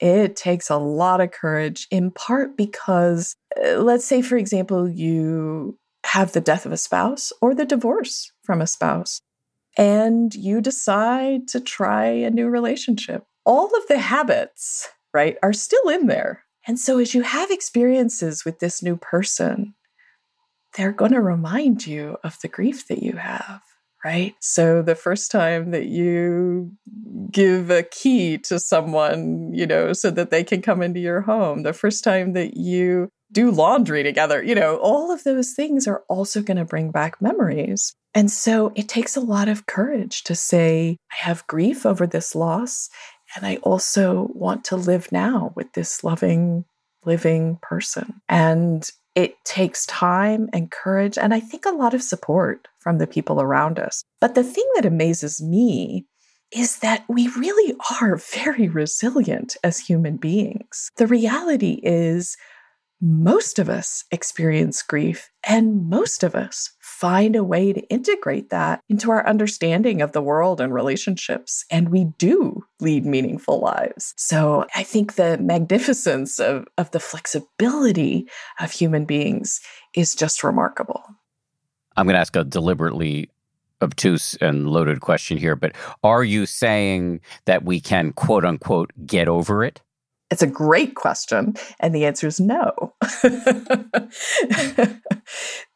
It takes a lot of courage, in part because, uh, let's say, for example, you have the death of a spouse or the divorce from a spouse and you decide to try a new relationship. All of the habits, right, are still in there. And so as you have experiences with this new person, they're going to remind you of the grief that you have, right? So the first time that you give a key to someone, you know, so that they can come into your home, the first time that you do laundry together, you know, all of those things are also going to bring back memories. And so it takes a lot of courage to say, I have grief over this loss. And I also want to live now with this loving, living person. And it takes time and courage, and I think a lot of support from the people around us. But the thing that amazes me is that we really are *laughs* very resilient as human beings. The reality is, most of us experience grief, and most of us find a way to integrate that into our understanding of the world and relationships. And we do lead meaningful lives. So I think the magnificence of, of the flexibility of human beings is just remarkable. I'm going to ask a deliberately obtuse and loaded question here, but are you saying that we can quote unquote get over it? It's a great question. And the answer is no. *laughs*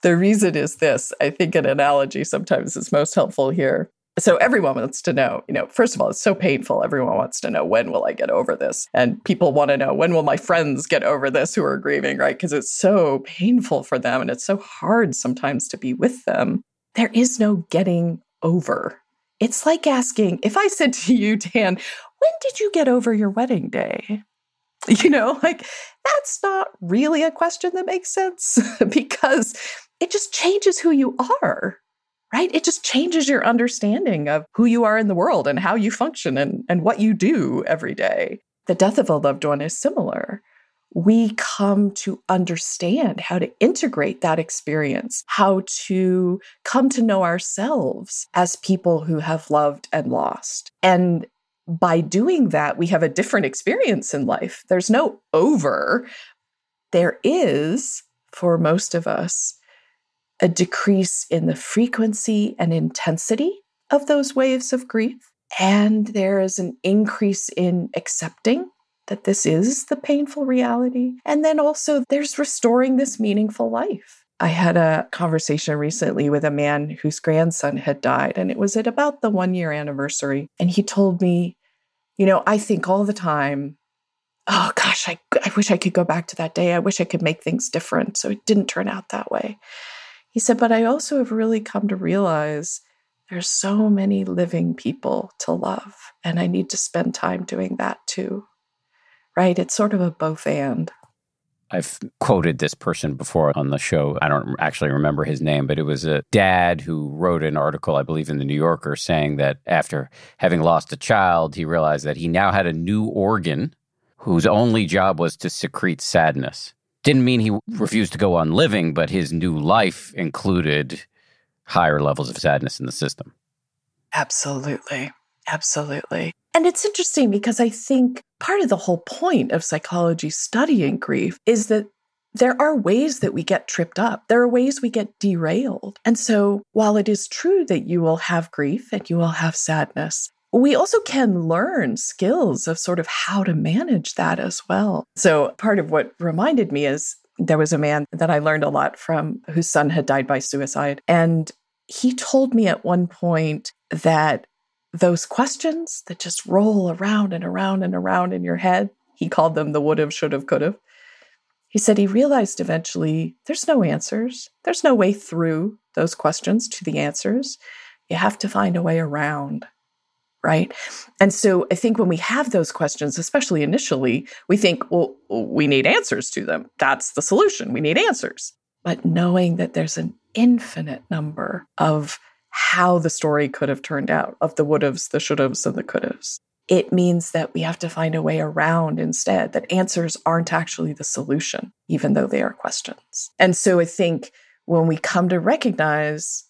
the reason is this I think an analogy sometimes is most helpful here. So everyone wants to know, you know, first of all, it's so painful. Everyone wants to know when will I get over this? And people want to know when will my friends get over this who are grieving, right? Because it's so painful for them and it's so hard sometimes to be with them. There is no getting over. It's like asking if I said to you, Dan, when did you get over your wedding day? *laughs* You know, like that's not really a question that makes sense *laughs* because it just changes who you are, right? It just changes your understanding of who you are in the world and how you function and, and what you do every day. The death of a loved one is similar. We come to understand how to integrate that experience, how to come to know ourselves as people who have loved and lost. And by doing that, we have a different experience in life. There's no over. There is, for most of us, a decrease in the frequency and intensity of those waves of grief. And there is an increase in accepting that this is the painful reality. And then also, there's restoring this meaningful life. I had a conversation recently with a man whose grandson had died, and it was at about the one year anniversary. And he told me, You know, I think all the time, oh gosh, I, I wish I could go back to that day. I wish I could make things different. So it didn't turn out that way. He said, But I also have really come to realize there's so many living people to love, and I need to spend time doing that too. Right? It's sort of a both and. I've quoted this person before on the show. I don't actually remember his name, but it was a dad who wrote an article, I believe, in the New Yorker saying that after having lost a child, he realized that he now had a new organ whose only job was to secrete sadness. Didn't mean he refused to go on living, but his new life included higher levels of sadness in the system. Absolutely. Absolutely. And it's interesting because I think part of the whole point of psychology studying grief is that there are ways that we get tripped up. There are ways we get derailed. And so, while it is true that you will have grief and you will have sadness, we also can learn skills of sort of how to manage that as well. So, part of what reminded me is there was a man that I learned a lot from whose son had died by suicide. And he told me at one point that those questions that just roll around and around and around in your head, he called them the would have, should have, could have. He said he realized eventually there's no answers. There's no way through those questions to the answers. You have to find a way around, right? And so I think when we have those questions, especially initially, we think, well, we need answers to them. That's the solution. We need answers. But knowing that there's an infinite number of how the story could have turned out of the would haves, the should haves, and the could haves. It means that we have to find a way around instead, that answers aren't actually the solution, even though they are questions. And so I think when we come to recognize,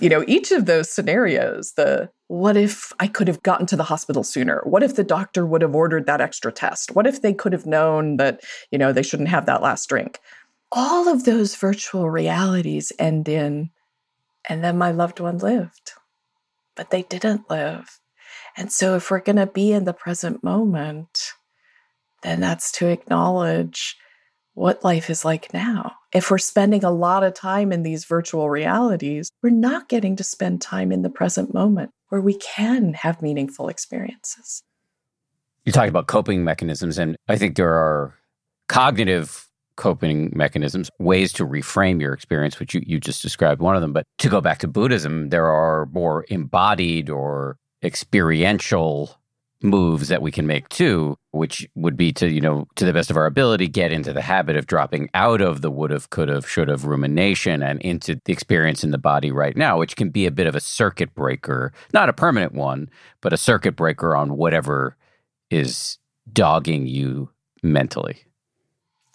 you know, each of those scenarios, the what if I could have gotten to the hospital sooner? What if the doctor would have ordered that extra test? What if they could have known that, you know, they shouldn't have that last drink? All of those virtual realities end in and then my loved one lived, but they didn't live. And so, if we're going to be in the present moment, then that's to acknowledge what life is like now. If we're spending a lot of time in these virtual realities, we're not getting to spend time in the present moment where we can have meaningful experiences. You talked about coping mechanisms, and I think there are cognitive coping mechanisms, ways to reframe your experience, which you, you just described one of them. But to go back to Buddhism, there are more embodied or experiential moves that we can make too, which would be to, you know, to the best of our ability, get into the habit of dropping out of the would have, could have, should have rumination and into the experience in the body right now, which can be a bit of a circuit breaker, not a permanent one, but a circuit breaker on whatever is dogging you mentally.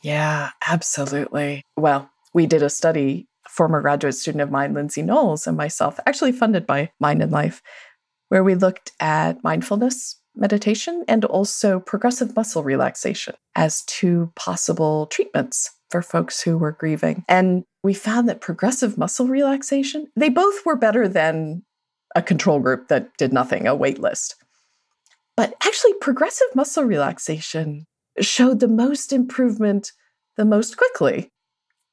Yeah, absolutely. Well, we did a study, former graduate student of mine, Lindsay Knowles, and myself, actually funded by Mind and Life, where we looked at mindfulness meditation and also progressive muscle relaxation as two possible treatments for folks who were grieving. And we found that progressive muscle relaxation, they both were better than a control group that did nothing, a wait list. But actually, progressive muscle relaxation showed the most improvement the most quickly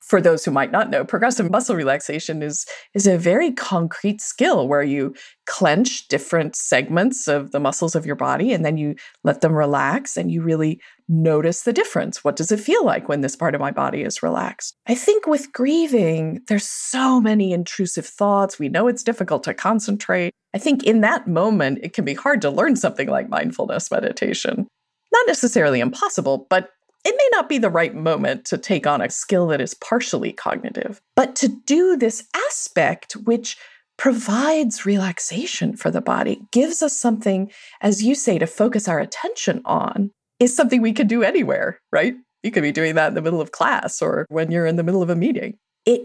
for those who might not know, progressive muscle relaxation is, is a very concrete skill where you clench different segments of the muscles of your body and then you let them relax and you really notice the difference. What does it feel like when this part of my body is relaxed? I think with grieving, there's so many intrusive thoughts. We know it's difficult to concentrate. I think in that moment, it can be hard to learn something like mindfulness meditation. Not necessarily impossible, but it may not be the right moment to take on a skill that is partially cognitive, but to do this aspect which provides relaxation for the body, gives us something, as you say, to focus our attention on, is something we can do anywhere, right? You could be doing that in the middle of class or when you're in the middle of a meeting. It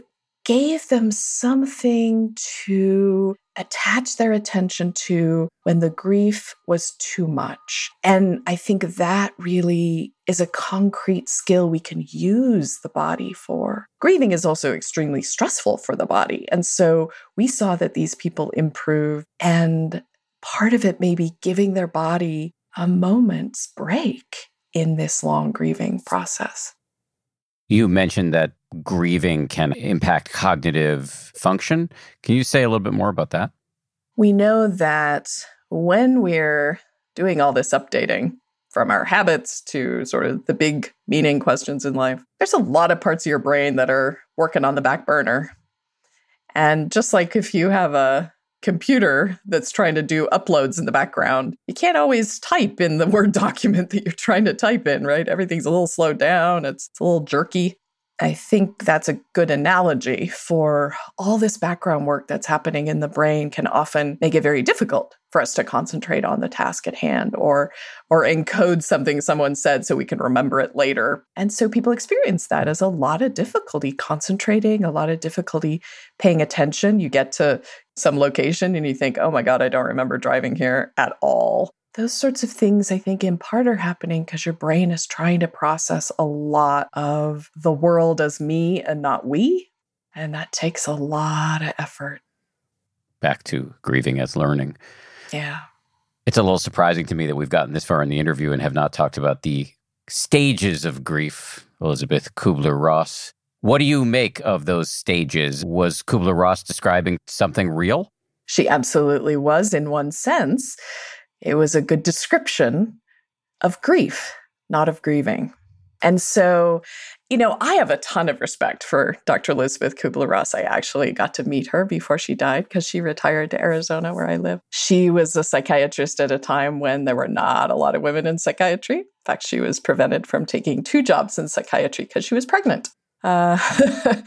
gave them something to attach their attention to when the grief was too much. And I think that really is a concrete skill we can use the body for. Grieving is also extremely stressful for the body. And so we saw that these people improve. And part of it may be giving their body a moment's break in this long grieving process. You mentioned that grieving can impact cognitive function. Can you say a little bit more about that? We know that when we're doing all this updating, from our habits to sort of the big meaning questions in life, there's a lot of parts of your brain that are working on the back burner. And just like if you have a computer that's trying to do uploads in the background, you can't always type in the *laughs* Word document that you're trying to type in, right? Everything's a little slowed down, it's, it's a little jerky. I think that's a good analogy for all this background work that's happening in the brain can often make it very difficult for us to concentrate on the task at hand or or encode something someone said so we can remember it later. And so people experience that as a lot of difficulty concentrating, a lot of difficulty paying attention. You get to some location and you think, "Oh my god, I don't remember driving here at all." those sorts of things, I think, in part are happening because your brain is trying to process a lot of the world as me and not we. And that takes a lot of effort. Back to grieving as learning. Yeah. It's a little surprising to me that we've gotten this far in the interview and have not talked about the stages of grief, Elisabeth Kubler Ross. What do you make of those stages? Was Kubler Ross describing something real? She absolutely was, in one sense. It was a good description of grief, not of grieving. And so, you know, I have a ton of respect for Dr. Elisabeth Kubler Ross. I actually got to meet her before she died because she retired to Arizona, where I live. She was a psychiatrist at a time when there were not a lot of women in psychiatry. In fact, she was prevented from taking two jobs in psychiatry because she was pregnant. Uh, *laughs*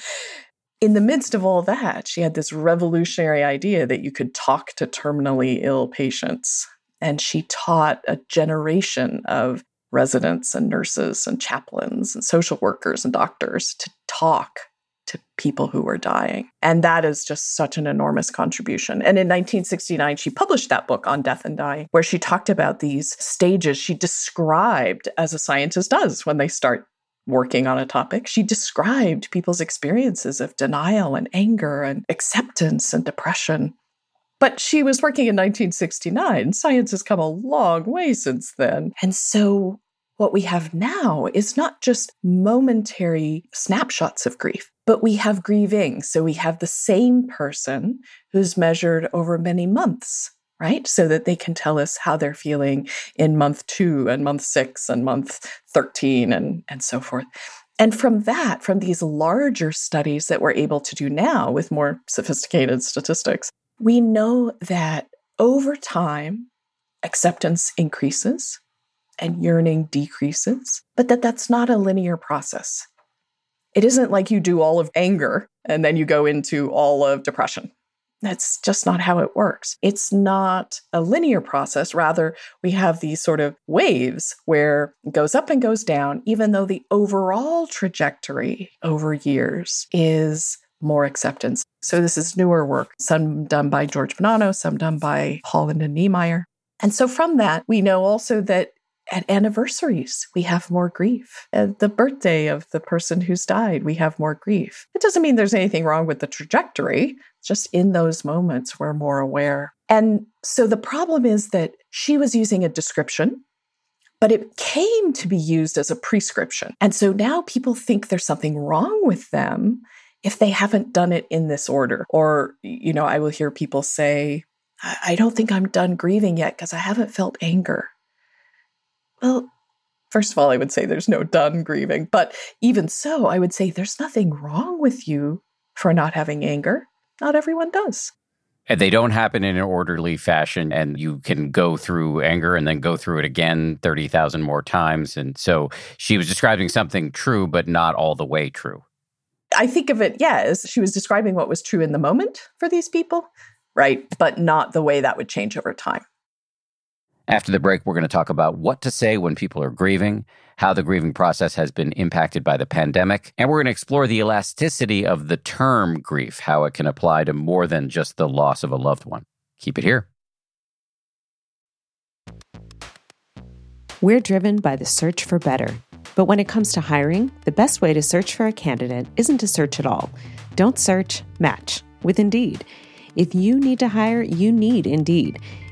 in the midst of all that, she had this revolutionary idea that you could talk to terminally ill patients and she taught a generation of residents and nurses and chaplains and social workers and doctors to talk to people who were dying. And that is just such an enormous contribution. And in 1969, she published that book on death and dying, where she talked about these stages she described as a scientist does when they start working on a topic. She described people's experiences of denial and anger and acceptance and depression. But she was working in 1969. Science has come a long way since then. And so what we have now is not just momentary snapshots of grief, but we have grieving. So we have the same person who's measured over many months, right? So that they can tell us how they're feeling in month two and month six and month 13 and, and so forth. And from that, from these larger studies that we're able to do now with more sophisticated statistics, we know that over time, acceptance increases and yearning decreases, but that that's not a linear process. It isn't like you do all of anger and then you go into all of depression. That's just not how it works. It's not a linear process. Rather, we have these sort of waves where it goes up and goes down, even though the overall trajectory over years is more acceptance. So this is newer work, some done by George Bonanno, some done by Holland and Neimeyer. And so from that, we know also that at anniversaries, we have more grief. At the birthday of the person who's died, we have more grief. It doesn't mean there's anything wrong with the trajectory. Just in those moments, we're more aware. And so the problem is that she was using a description, but it came to be used as a prescription. And so now people think there's something wrong with them if they haven't done it in this order. Or, you know, I will hear people say, I don't think I'm done grieving yet because I haven't felt anger. Well, first of all, I would say there's no done grieving. But even so, I would say there's nothing wrong with you for not having anger. Not everyone does. And they don't happen in an orderly fashion, and you can go through anger and then go through it again 30,000 more times. And so she was describing something true, but not all the way true. I think of it, yeah, as she was describing what was true in the moment for these people, right? But not the way that would change over time. After the break, we're going to talk about what to say when people are grieving, how the grieving process has been impacted by the pandemic, and we're going to explore the elasticity of the term grief, how it can apply to more than just the loss of a loved one. Keep it here. We're driven by the search for better. But when it comes to hiring, the best way to search for a candidate isn't to search at all. Don't search, match with Indeed. If you need to hire, you need Indeed.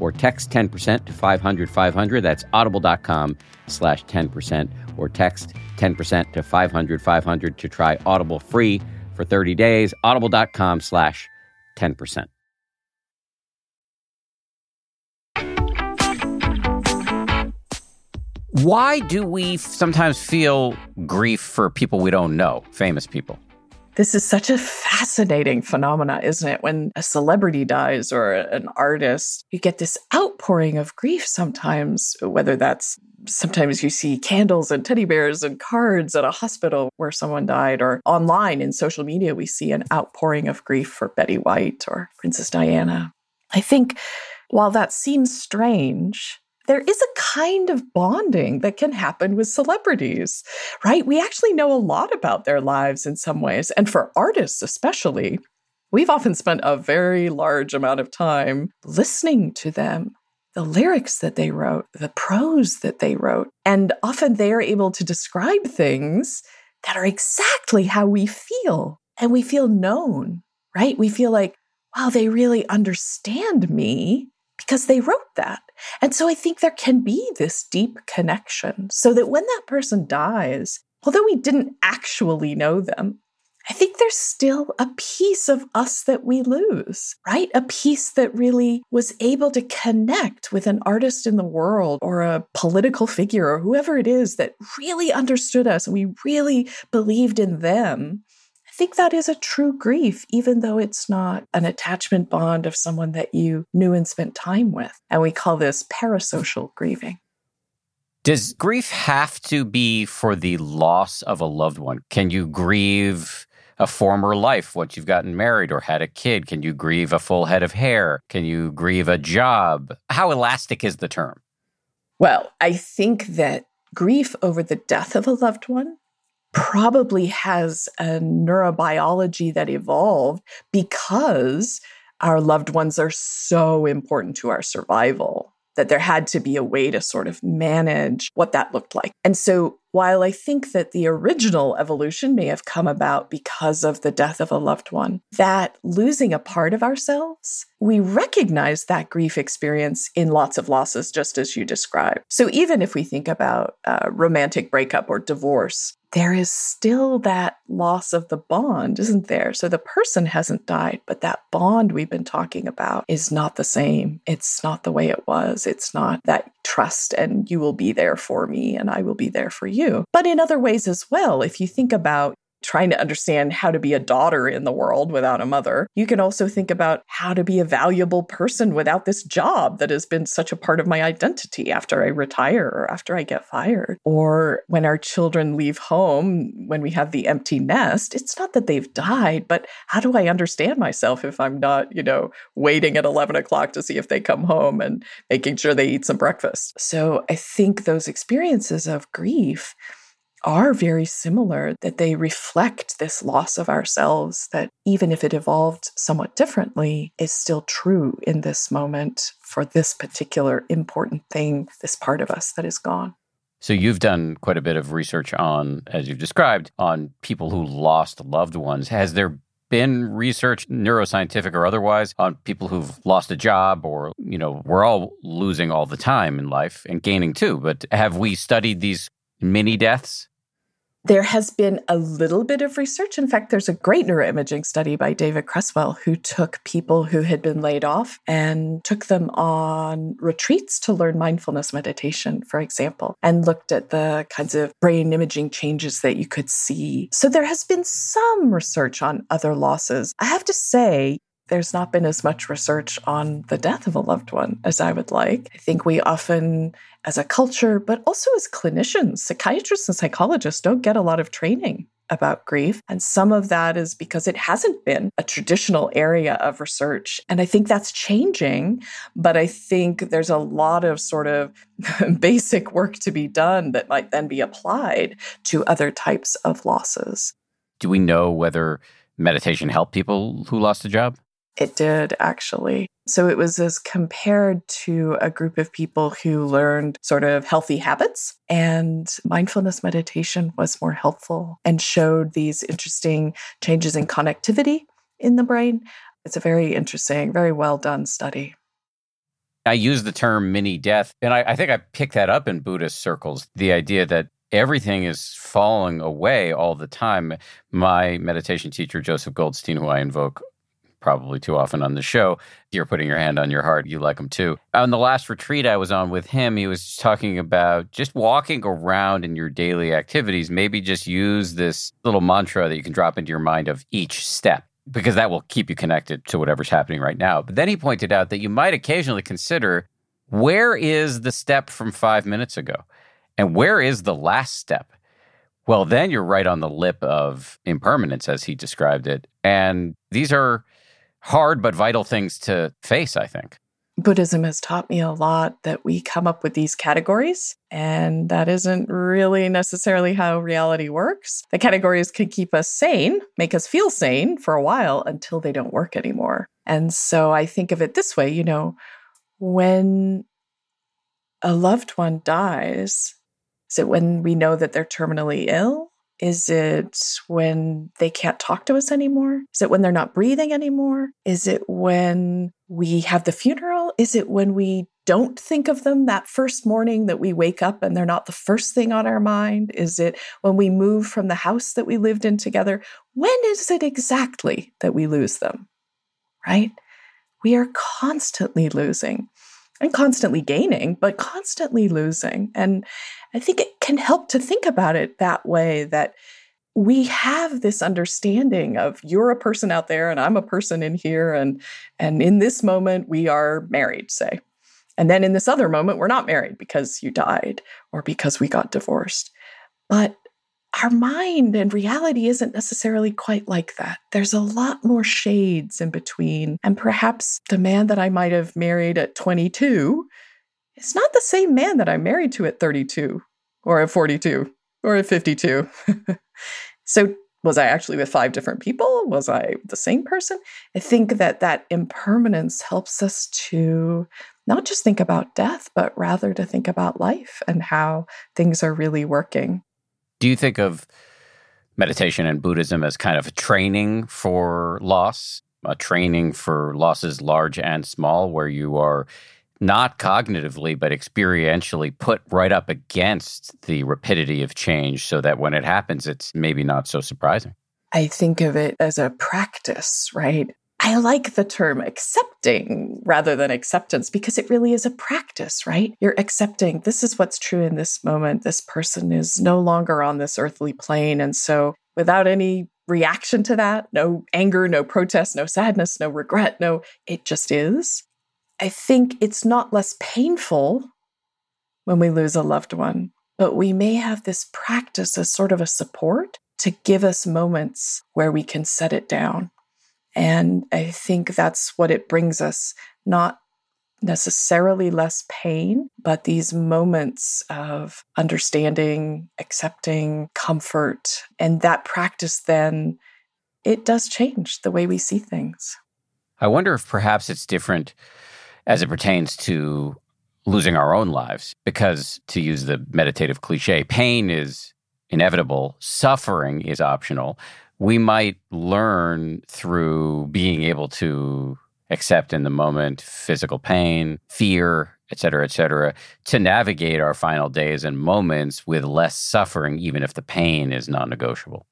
or text 10% to 500 500. That's audible.com slash 10% or text 10% to 500 500 to try Audible free for 30 days. Audible.com slash 10%. Why do we sometimes feel grief for people we don't know, famous people? This is such a fascinating phenomena, isn't it? When a celebrity dies or an artist, you get this outpouring of grief sometimes, whether that's sometimes you see candles and teddy bears and cards at a hospital where someone died, or online in social media, we see an outpouring of grief for Betty White or Princess Diana. I think while that seems strange, there is a kind of bonding that can happen with celebrities, right? We actually know a lot about their lives in some ways. And for artists, especially, we've often spent a very large amount of time listening to them, the lyrics that they wrote, the prose that they wrote. And often they are able to describe things that are exactly how we feel. And we feel known, right? We feel like, wow, they really understand me because they wrote that. And so I think there can be this deep connection so that when that person dies, although we didn't actually know them, I think there's still a piece of us that we lose, right? A piece that really was able to connect with an artist in the world or a political figure or whoever it is that really understood us and we really believed in them. I think that is a true grief, even though it's not an attachment bond of someone that you knew and spent time with. And we call this parasocial grieving. Does grief have to be for the loss of a loved one? Can you grieve a former life once you've gotten married or had a kid? Can you grieve a full head of hair? Can you grieve a job? How elastic is the term? Well, I think that grief over the death of a loved one probably has a neurobiology that evolved because our loved ones are so important to our survival that there had to be a way to sort of manage what that looked like. And so while I think that the original evolution may have come about because of the death of a loved one, that losing a part of ourselves, we recognize that grief experience in lots of losses, just as you described. So even if we think about a romantic breakup or divorce, there is still that loss of the bond, isn't there? So the person hasn't died, but that bond we've been talking about is not the same. It's not the way it was. It's not that trust and you will be there for me and I will be there for you. But in other ways as well, if you think about trying to understand how to be a daughter in the world without a mother. You can also think about how to be a valuable person without this job that has been such a part of my identity after I retire or after I get fired. Or when our children leave home, when we have the empty nest, it's not that they've died, but how do I understand myself if I'm not, you know, waiting at 11 o'clock to see if they come home and making sure they eat some breakfast? So I think those experiences of grief are very similar, that they reflect this loss of ourselves, that even if it evolved somewhat differently, is still true in this moment for this particular important thing, this part of us that is gone. So you've done quite a bit of research on, as you've described, on people who lost loved ones. Has there been research, neuroscientific or otherwise, on people who've lost a job or, you know, we're all losing all the time in life and gaining too. But have we studied these mini deaths? There has been a little bit of research. In fact, there's a great neuroimaging study by David Creswell who took people who had been laid off and took them on retreats to learn mindfulness meditation, for example, and looked at the kinds of brain imaging changes that you could see. So there has been some research on other losses. I have to say, there's not been as much research on the death of a loved one as I would like. I think we often, as a culture, but also as clinicians, psychiatrists and psychologists don't get a lot of training about grief. And some of that is because it hasn't been a traditional area of research. And I think that's changing. But I think there's a lot of sort of *laughs* basic work to be done that might then be applied to other types of losses. Do we know whether meditation helped people who lost a job? It did actually. So it was as compared to a group of people who learned sort of healthy habits, and mindfulness meditation was more helpful and showed these interesting changes in connectivity in the brain. It's a very interesting, very well done study. I use the term mini death, and I, I think I picked that up in Buddhist circles the idea that everything is falling away all the time. My meditation teacher, Joseph Goldstein, who I invoke probably too often on the show. You're putting your hand on your heart. You like them too. On the last retreat I was on with him, he was talking about just walking around in your daily activities. Maybe just use this little mantra that you can drop into your mind of each step because that will keep you connected to whatever's happening right now. But then he pointed out that you might occasionally consider where is the step from five minutes ago? And where is the last step? Well, then you're right on the lip of impermanence, as he described it. And these are hard but vital things to face, I think. Buddhism has taught me a lot that we come up with these categories, and that isn't really necessarily how reality works. The categories can keep us sane, make us feel sane for a while until they don't work anymore. And so I think of it this way you know, when a loved one dies, is it when we know that they're terminally ill? Is it when they can't talk to us anymore? Is it when they're not breathing anymore? Is it when we have the funeral? Is it when we don't think of them that first morning that we wake up and they're not the first thing on our mind? Is it when we move from the house that we lived in together? When is it exactly that we lose them? Right? We are constantly losing and constantly gaining, but constantly losing. And I think it can help to think about it that way that we have this understanding of you're a person out there and I'm a person in here and and in this moment we are married say and then in this other moment we're not married because you died or because we got divorced but our mind and reality isn't necessarily quite like that. There's a lot more shades in between. And perhaps the man that I might have married at 22 is not the same man that I'm married to at 32 or at 42 or at 52. *laughs* so, was I actually with five different people? Was I the same person? I think that that impermanence helps us to not just think about death, but rather to think about life and how things are really working. Do you think of meditation and Buddhism as kind of a training for loss, a training for losses large and small, where you are not cognitively, but experientially put right up against the rapidity of change so that when it happens, it's maybe not so surprising. I think of it as a practice, right? I like the term accepting rather than acceptance because it really is a practice, right? You're accepting this is what's true in this moment. This person is no longer on this earthly plane. And so, without any reaction to that, no anger, no protest, no sadness, no regret, no, it just is. I think it's not less painful when we lose a loved one, but we may have this practice as sort of a support to give us moments where we can set it down. And I think that's what it brings us, not necessarily less pain, but these moments of understanding, accepting, comfort. And that practice then, it does change the way we see things. I wonder if perhaps it's different as it pertains to losing our own lives. Because to use the meditative cliche, pain is inevitable, suffering is optional. We might learn through being able to accept in the moment physical pain, fear, et cetera, et cetera, to navigate our final days and moments with less suffering, even if the pain is non negotiable.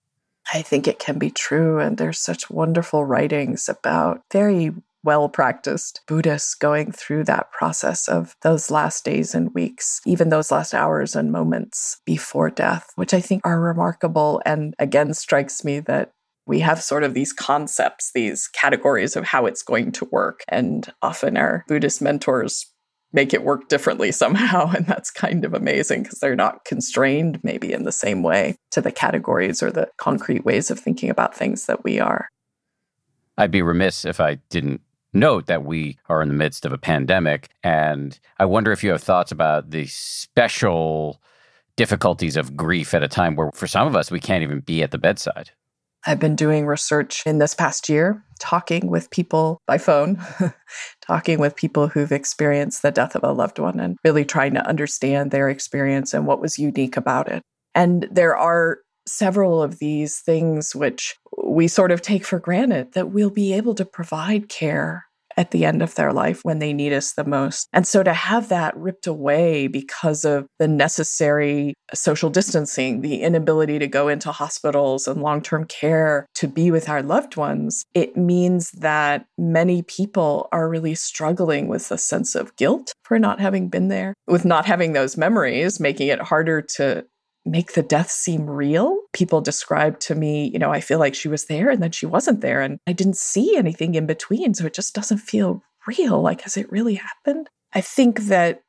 I think it can be true. And there's such wonderful writings about very well practiced Buddhists going through that process of those last days and weeks, even those last hours and moments before death, which I think are remarkable. And again, strikes me that we have sort of these concepts, these categories of how it's going to work. And often our Buddhist mentors make it work differently *laughs* somehow. And that's kind of amazing because they're not constrained, maybe in the same way, to the categories or the concrete ways of thinking about things that we are. I'd be remiss if I didn't note that we are in the midst of a pandemic. And I wonder if you have thoughts about the special difficulties of grief at a time where, for some of us, we can't even be at the bedside. I've been doing research in this past year, talking with people by phone, *laughs* talking with people who've experienced the death of a loved one and really trying to understand their experience and what was unique about it. And there are several of these things which we sort of take for granted that we'll be able to provide care at the end of their life when they need us the most. And so to have that ripped away because of the necessary social distancing, the inability to go into hospitals and long term care to be with our loved ones, it means that many people are really struggling with a sense of guilt for not having been there, with not having those memories, making it harder to make the death seem real. People describe to me, you know, I feel like she was there and then she wasn't there and I didn't see anything in between. So it just doesn't feel real. Like, has it really happened? I think that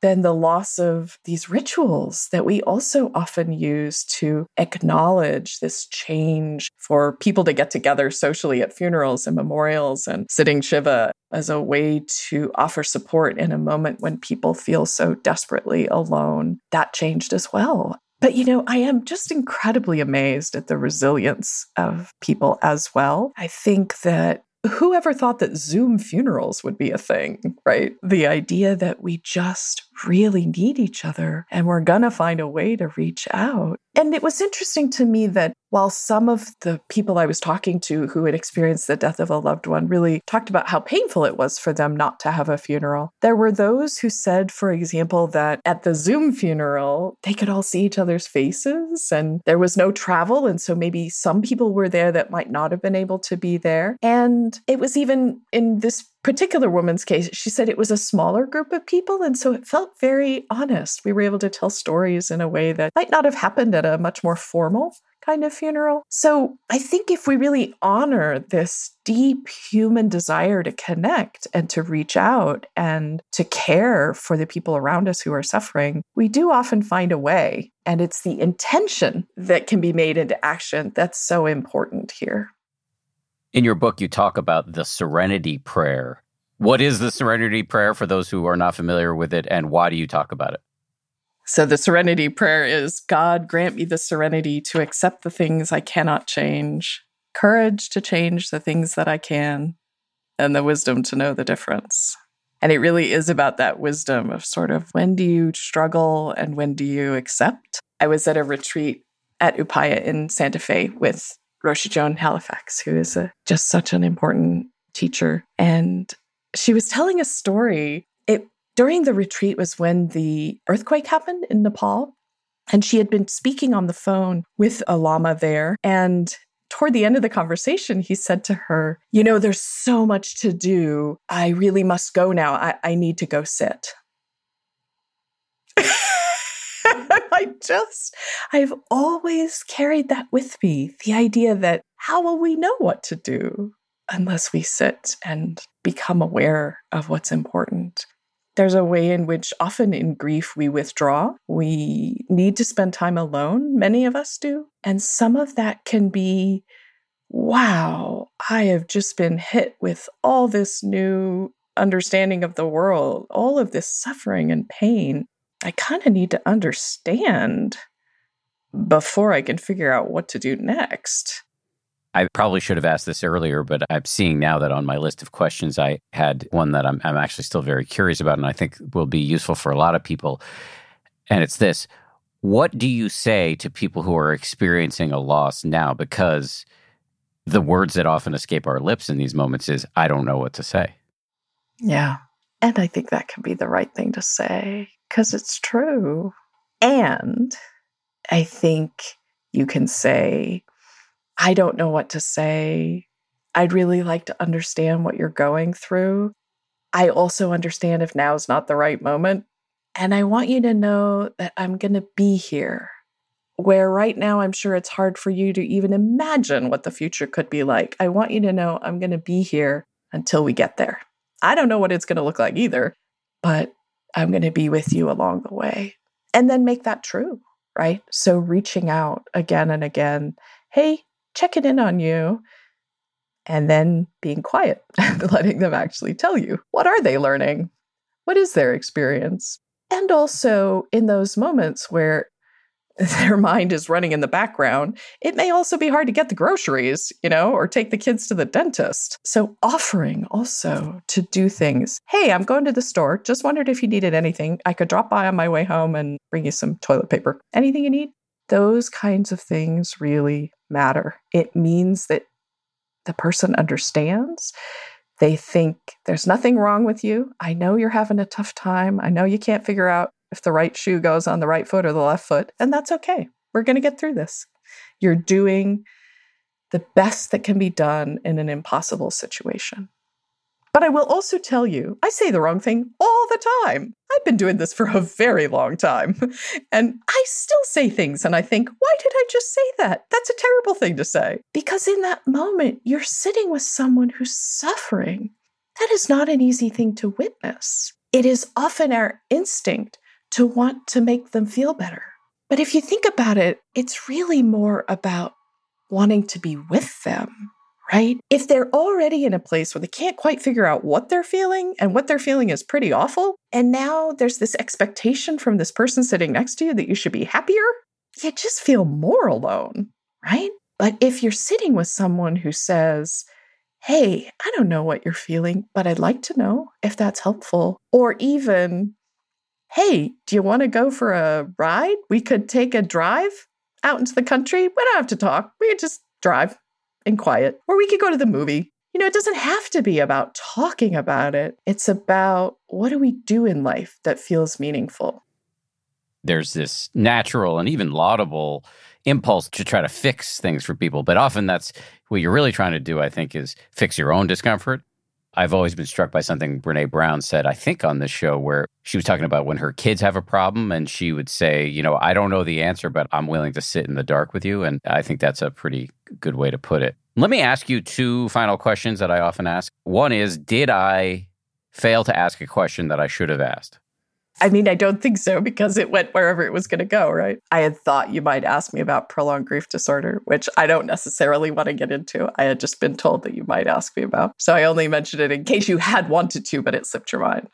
then the loss of these rituals that we also often use to acknowledge this change for people to get together socially at funerals and memorials and sitting Shiva as a way to offer support in a moment when people feel so desperately alone. That changed as well. But, you know, I am just incredibly amazed at the resilience of people as well. I think that whoever thought that Zoom funerals would be a thing, right? The idea that we just really need each other and we're going to find a way to reach out. And it was interesting to me that while some of the people I was talking to who had experienced the death of a loved one really talked about how painful it was for them not to have a funeral, there were those who said, for example, that at the Zoom funeral, they could all see each other's faces and there was no travel. And so maybe some people were there that might not have been able to be there. And it was even in this particular woman's case, she said it was a smaller group of people. And so it felt very honest. We were able to tell stories in a way that might not have happened at a much more formal kind of funeral. So I think if we really honor this deep human desire to connect and to reach out and to care for the people around us who are suffering, we do often find a way. And it's the intention that can be made into action that's so important here. In your book, you talk about the serenity prayer. What is the serenity prayer for those who are not familiar with it, and why do you talk about it? So, the serenity prayer is God, grant me the serenity to accept the things I cannot change, courage to change the things that I can, and the wisdom to know the difference. And it really is about that wisdom of sort of when do you struggle and when do you accept? I was at a retreat at Upaya in Santa Fe with Roshi Joan Halifax, who is a, just such an important teacher. And she was telling a story. It during the retreat was when the earthquake happened in Nepal. And she had been speaking on the phone with a lama there. And toward the end of the conversation, he said to her, You know, there's so much to do. I really must go now. I, I need to go sit. I just, I've always carried that with me the idea that how will we know what to do unless we sit and become aware of what's important? There's a way in which often in grief we withdraw. We need to spend time alone. Many of us do. And some of that can be wow, I have just been hit with all this new understanding of the world, all of this suffering and pain. I kind of need to understand before I can figure out what to do next. I probably should have asked this earlier, but I'm seeing now that on my list of questions, I had one that I'm, I'm actually still very curious about and I think will be useful for a lot of people. And it's this What do you say to people who are experiencing a loss now? Because the words that often escape our lips in these moments is, I don't know what to say. Yeah. And I think that can be the right thing to say because it's true. And I think you can say, I don't know what to say. I'd really like to understand what you're going through. I also understand if now is not the right moment. And I want you to know that I'm going to be here. Where right now, I'm sure it's hard for you to even imagine what the future could be like. I want you to know I'm going to be here until we get there. I don't know what it's going to look like either, but I'm going to be with you along the way. And then make that true, right? So reaching out again and again, hey, checking in on you, and then being quiet *laughs* letting them actually tell you what are they learning? What is their experience? And also in those moments where *laughs* their mind is running in the background, it may also be hard to get the groceries, you know, or take the kids to the dentist. So, offering also to do things. Hey, I'm going to the store. Just wondered if you needed anything. I could drop by on my way home and bring you some toilet paper. Anything you need? Those kinds of things really matter. It means that the person understands. They think there's nothing wrong with you. I know you're having a tough time. I know you can't figure out if the right shoe goes on the right foot or the left foot, and that's okay. We're going to get through this. You're doing the best that can be done in an impossible situation. But I will also tell you, I say the wrong thing all the time. I've been doing this for a very long time. *laughs* And I still say things and I think, why did I just say that? That's a terrible thing to say. Because in that moment, you're sitting with someone who's suffering. That is not an easy thing to witness. It is often our instinct to want to make them feel better. But if you think about it, it's really more about wanting to be with them, right? If they're already in a place where they can't quite figure out what they're feeling and what they're feeling is pretty awful, and now there's this expectation from this person sitting next to you that you should be happier, you just feel more alone, right? But if you're sitting with someone who says, Hey, I don't know what you're feeling, but I'd like to know if that's helpful. Or even, hey, do you want to go for a ride? We could take a drive out into the country. We don't have to talk. We could just drive in quiet. Or we could go to the movie. You know, it doesn't have to be about talking about it. It's about what do we do in life that feels meaningful? There's this natural and even laudable impulse to try to fix things for people. But often that's what you're really trying to do, I think, is fix your own discomfort. I've always been struck by something Brene Brown said, I think, on this show, where she was talking about when her kids have a problem and she would say, You know, I don't know the answer, but I'm willing to sit in the dark with you. And I think that's a pretty good way to put it. Let me ask you two final questions that I often ask. One is Did I fail to ask a question that I should have asked? I mean, I don't think so because it went wherever it was going to go, right? I had thought you might ask me about prolonged grief disorder, which I don't necessarily want to get into. I had just been told that you might ask me about. So I only mentioned it in case you had wanted to, but it slipped your mind.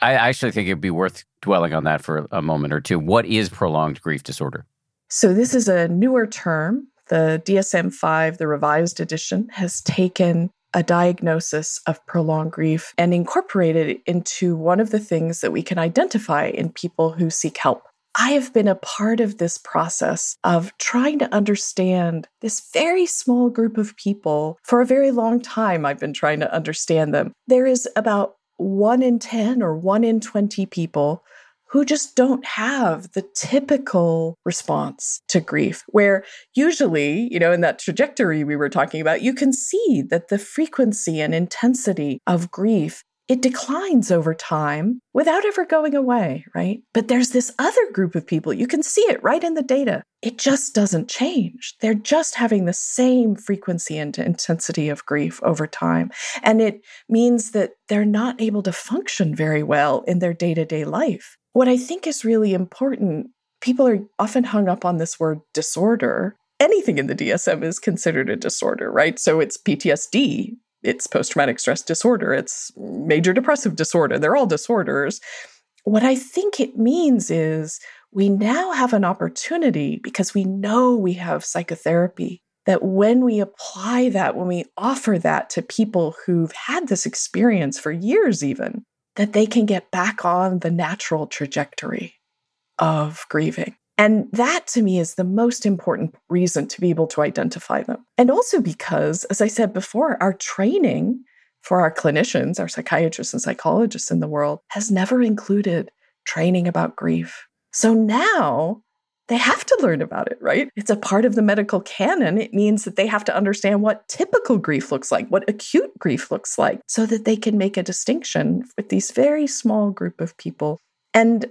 I actually think it'd be worth dwelling on that for a moment or two. What is prolonged grief disorder? So, this is a newer term. The DSM 5, the revised edition, has taken a diagnosis of prolonged grief and incorporate it into one of the things that we can identify in people who seek help. I have been a part of this process of trying to understand this very small group of people for a very long time. I've been trying to understand them. There is about one in 10 or one in 20 people who just don't have the typical response to grief, where usually, you know, in that trajectory we were talking about, you can see that the frequency and intensity of grief it declines over time without ever going away, right? But there's this other group of people, you can see it right in the data. It just doesn't change. They're just having the same frequency and intensity of grief over time. And it means that they're not able to function very well in their day to day life. What I think is really important, people are often hung up on this word disorder. Anything in the DSM is considered a disorder, right? So it's PTSD, it's post traumatic stress disorder, it's major depressive disorder. They're all disorders. What I think it means is we now have an opportunity because we know we have psychotherapy that when we apply that, when we offer that to people who've had this experience for years, even, that they can get back on the natural trajectory of grieving. And that to me is the most important reason to be able to identify them. And also because, as I said before, our training for our clinicians, our psychiatrists and psychologists in the world has never included training about grief. So now they have to learn about it, right? It's a part of the medical canon. It means that they have to understand what typical grief looks like, what acute grief looks like, so that they can make a distinction with these very small group of people. And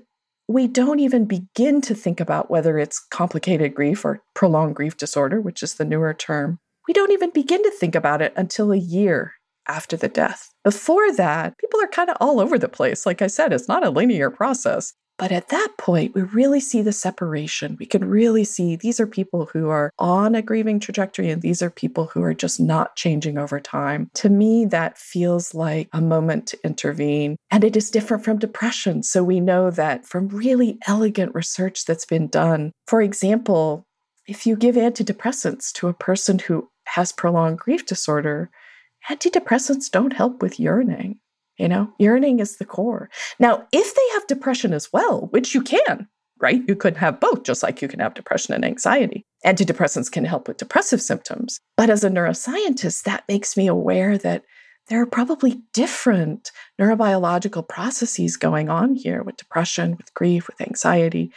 we don't even begin to think about whether it's complicated grief or prolonged grief disorder, which is the newer term. We don't even begin to think about it until a year after the death. Before that, people are kind of all over the place. Like I said, it's not a linear process. But at that point, we really see the separation. We can really see these are people who are on a grieving trajectory and these are people who are just not changing over time. To me, that feels like a moment to intervene. And it is different from depression. So we know that from really elegant research that's been done. For example, if you give antidepressants to a person who has prolonged grief disorder, antidepressants don't help with yearning. You know, yearning is the core. Now, if they have depression as well, which you can, right? You could have both, just like you can have depression and anxiety. Antidepressants can help with depressive symptoms. But as a neuroscientist, that makes me aware that there are probably different neurobiological processes going on here with depression, with grief, with anxiety.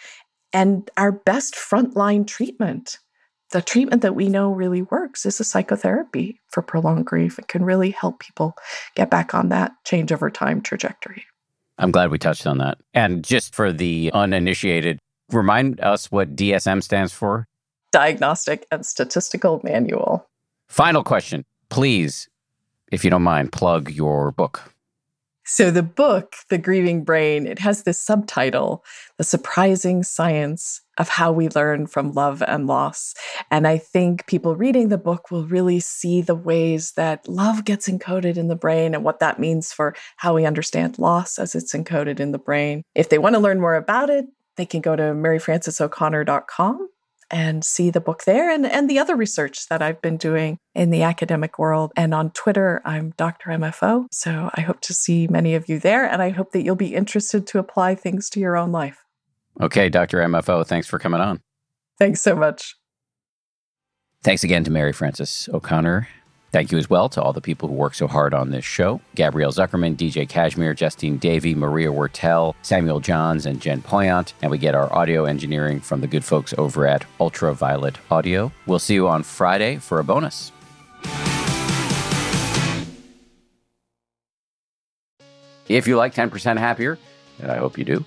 And our best frontline treatment the treatment that we know really works is a psychotherapy for prolonged grief. It can really help people get back on that change over time trajectory. I'm glad we touched on that. And just for the uninitiated, remind us what DSM stands for Diagnostic and Statistical Manual. Final question. Please, if you don't mind, plug your book. So the book, The Grieving Brain, it has this subtitle, The Surprising Science of How We Learn from Love and Loss. And I think people reading the book will really see the ways that love gets encoded in the brain and what that means for how we understand loss as it's encoded in the brain. If they want to learn more about it, they can go to maryfrancesoconnor.com and see the book there and, and the other research that I've been doing in the academic world. And on Twitter, I'm Dr. MFO. So I hope to see many of you there. And I hope that you'll be interested to apply things to your own life. Okay, Dr. MFO, thanks for coming on. Thanks so much. Thanks again to Mary Frances O'Connor Thank you as well to all the people who work so hard on this show Gabrielle Zuckerman, DJ Kashmere, Justine Davie, Maria Wartell, Samuel Johns, and Jen Poyant. And we get our audio engineering from the good folks over at Ultraviolet Audio. We'll see you on Friday for a bonus. If you like 10% Happier, and I hope you do,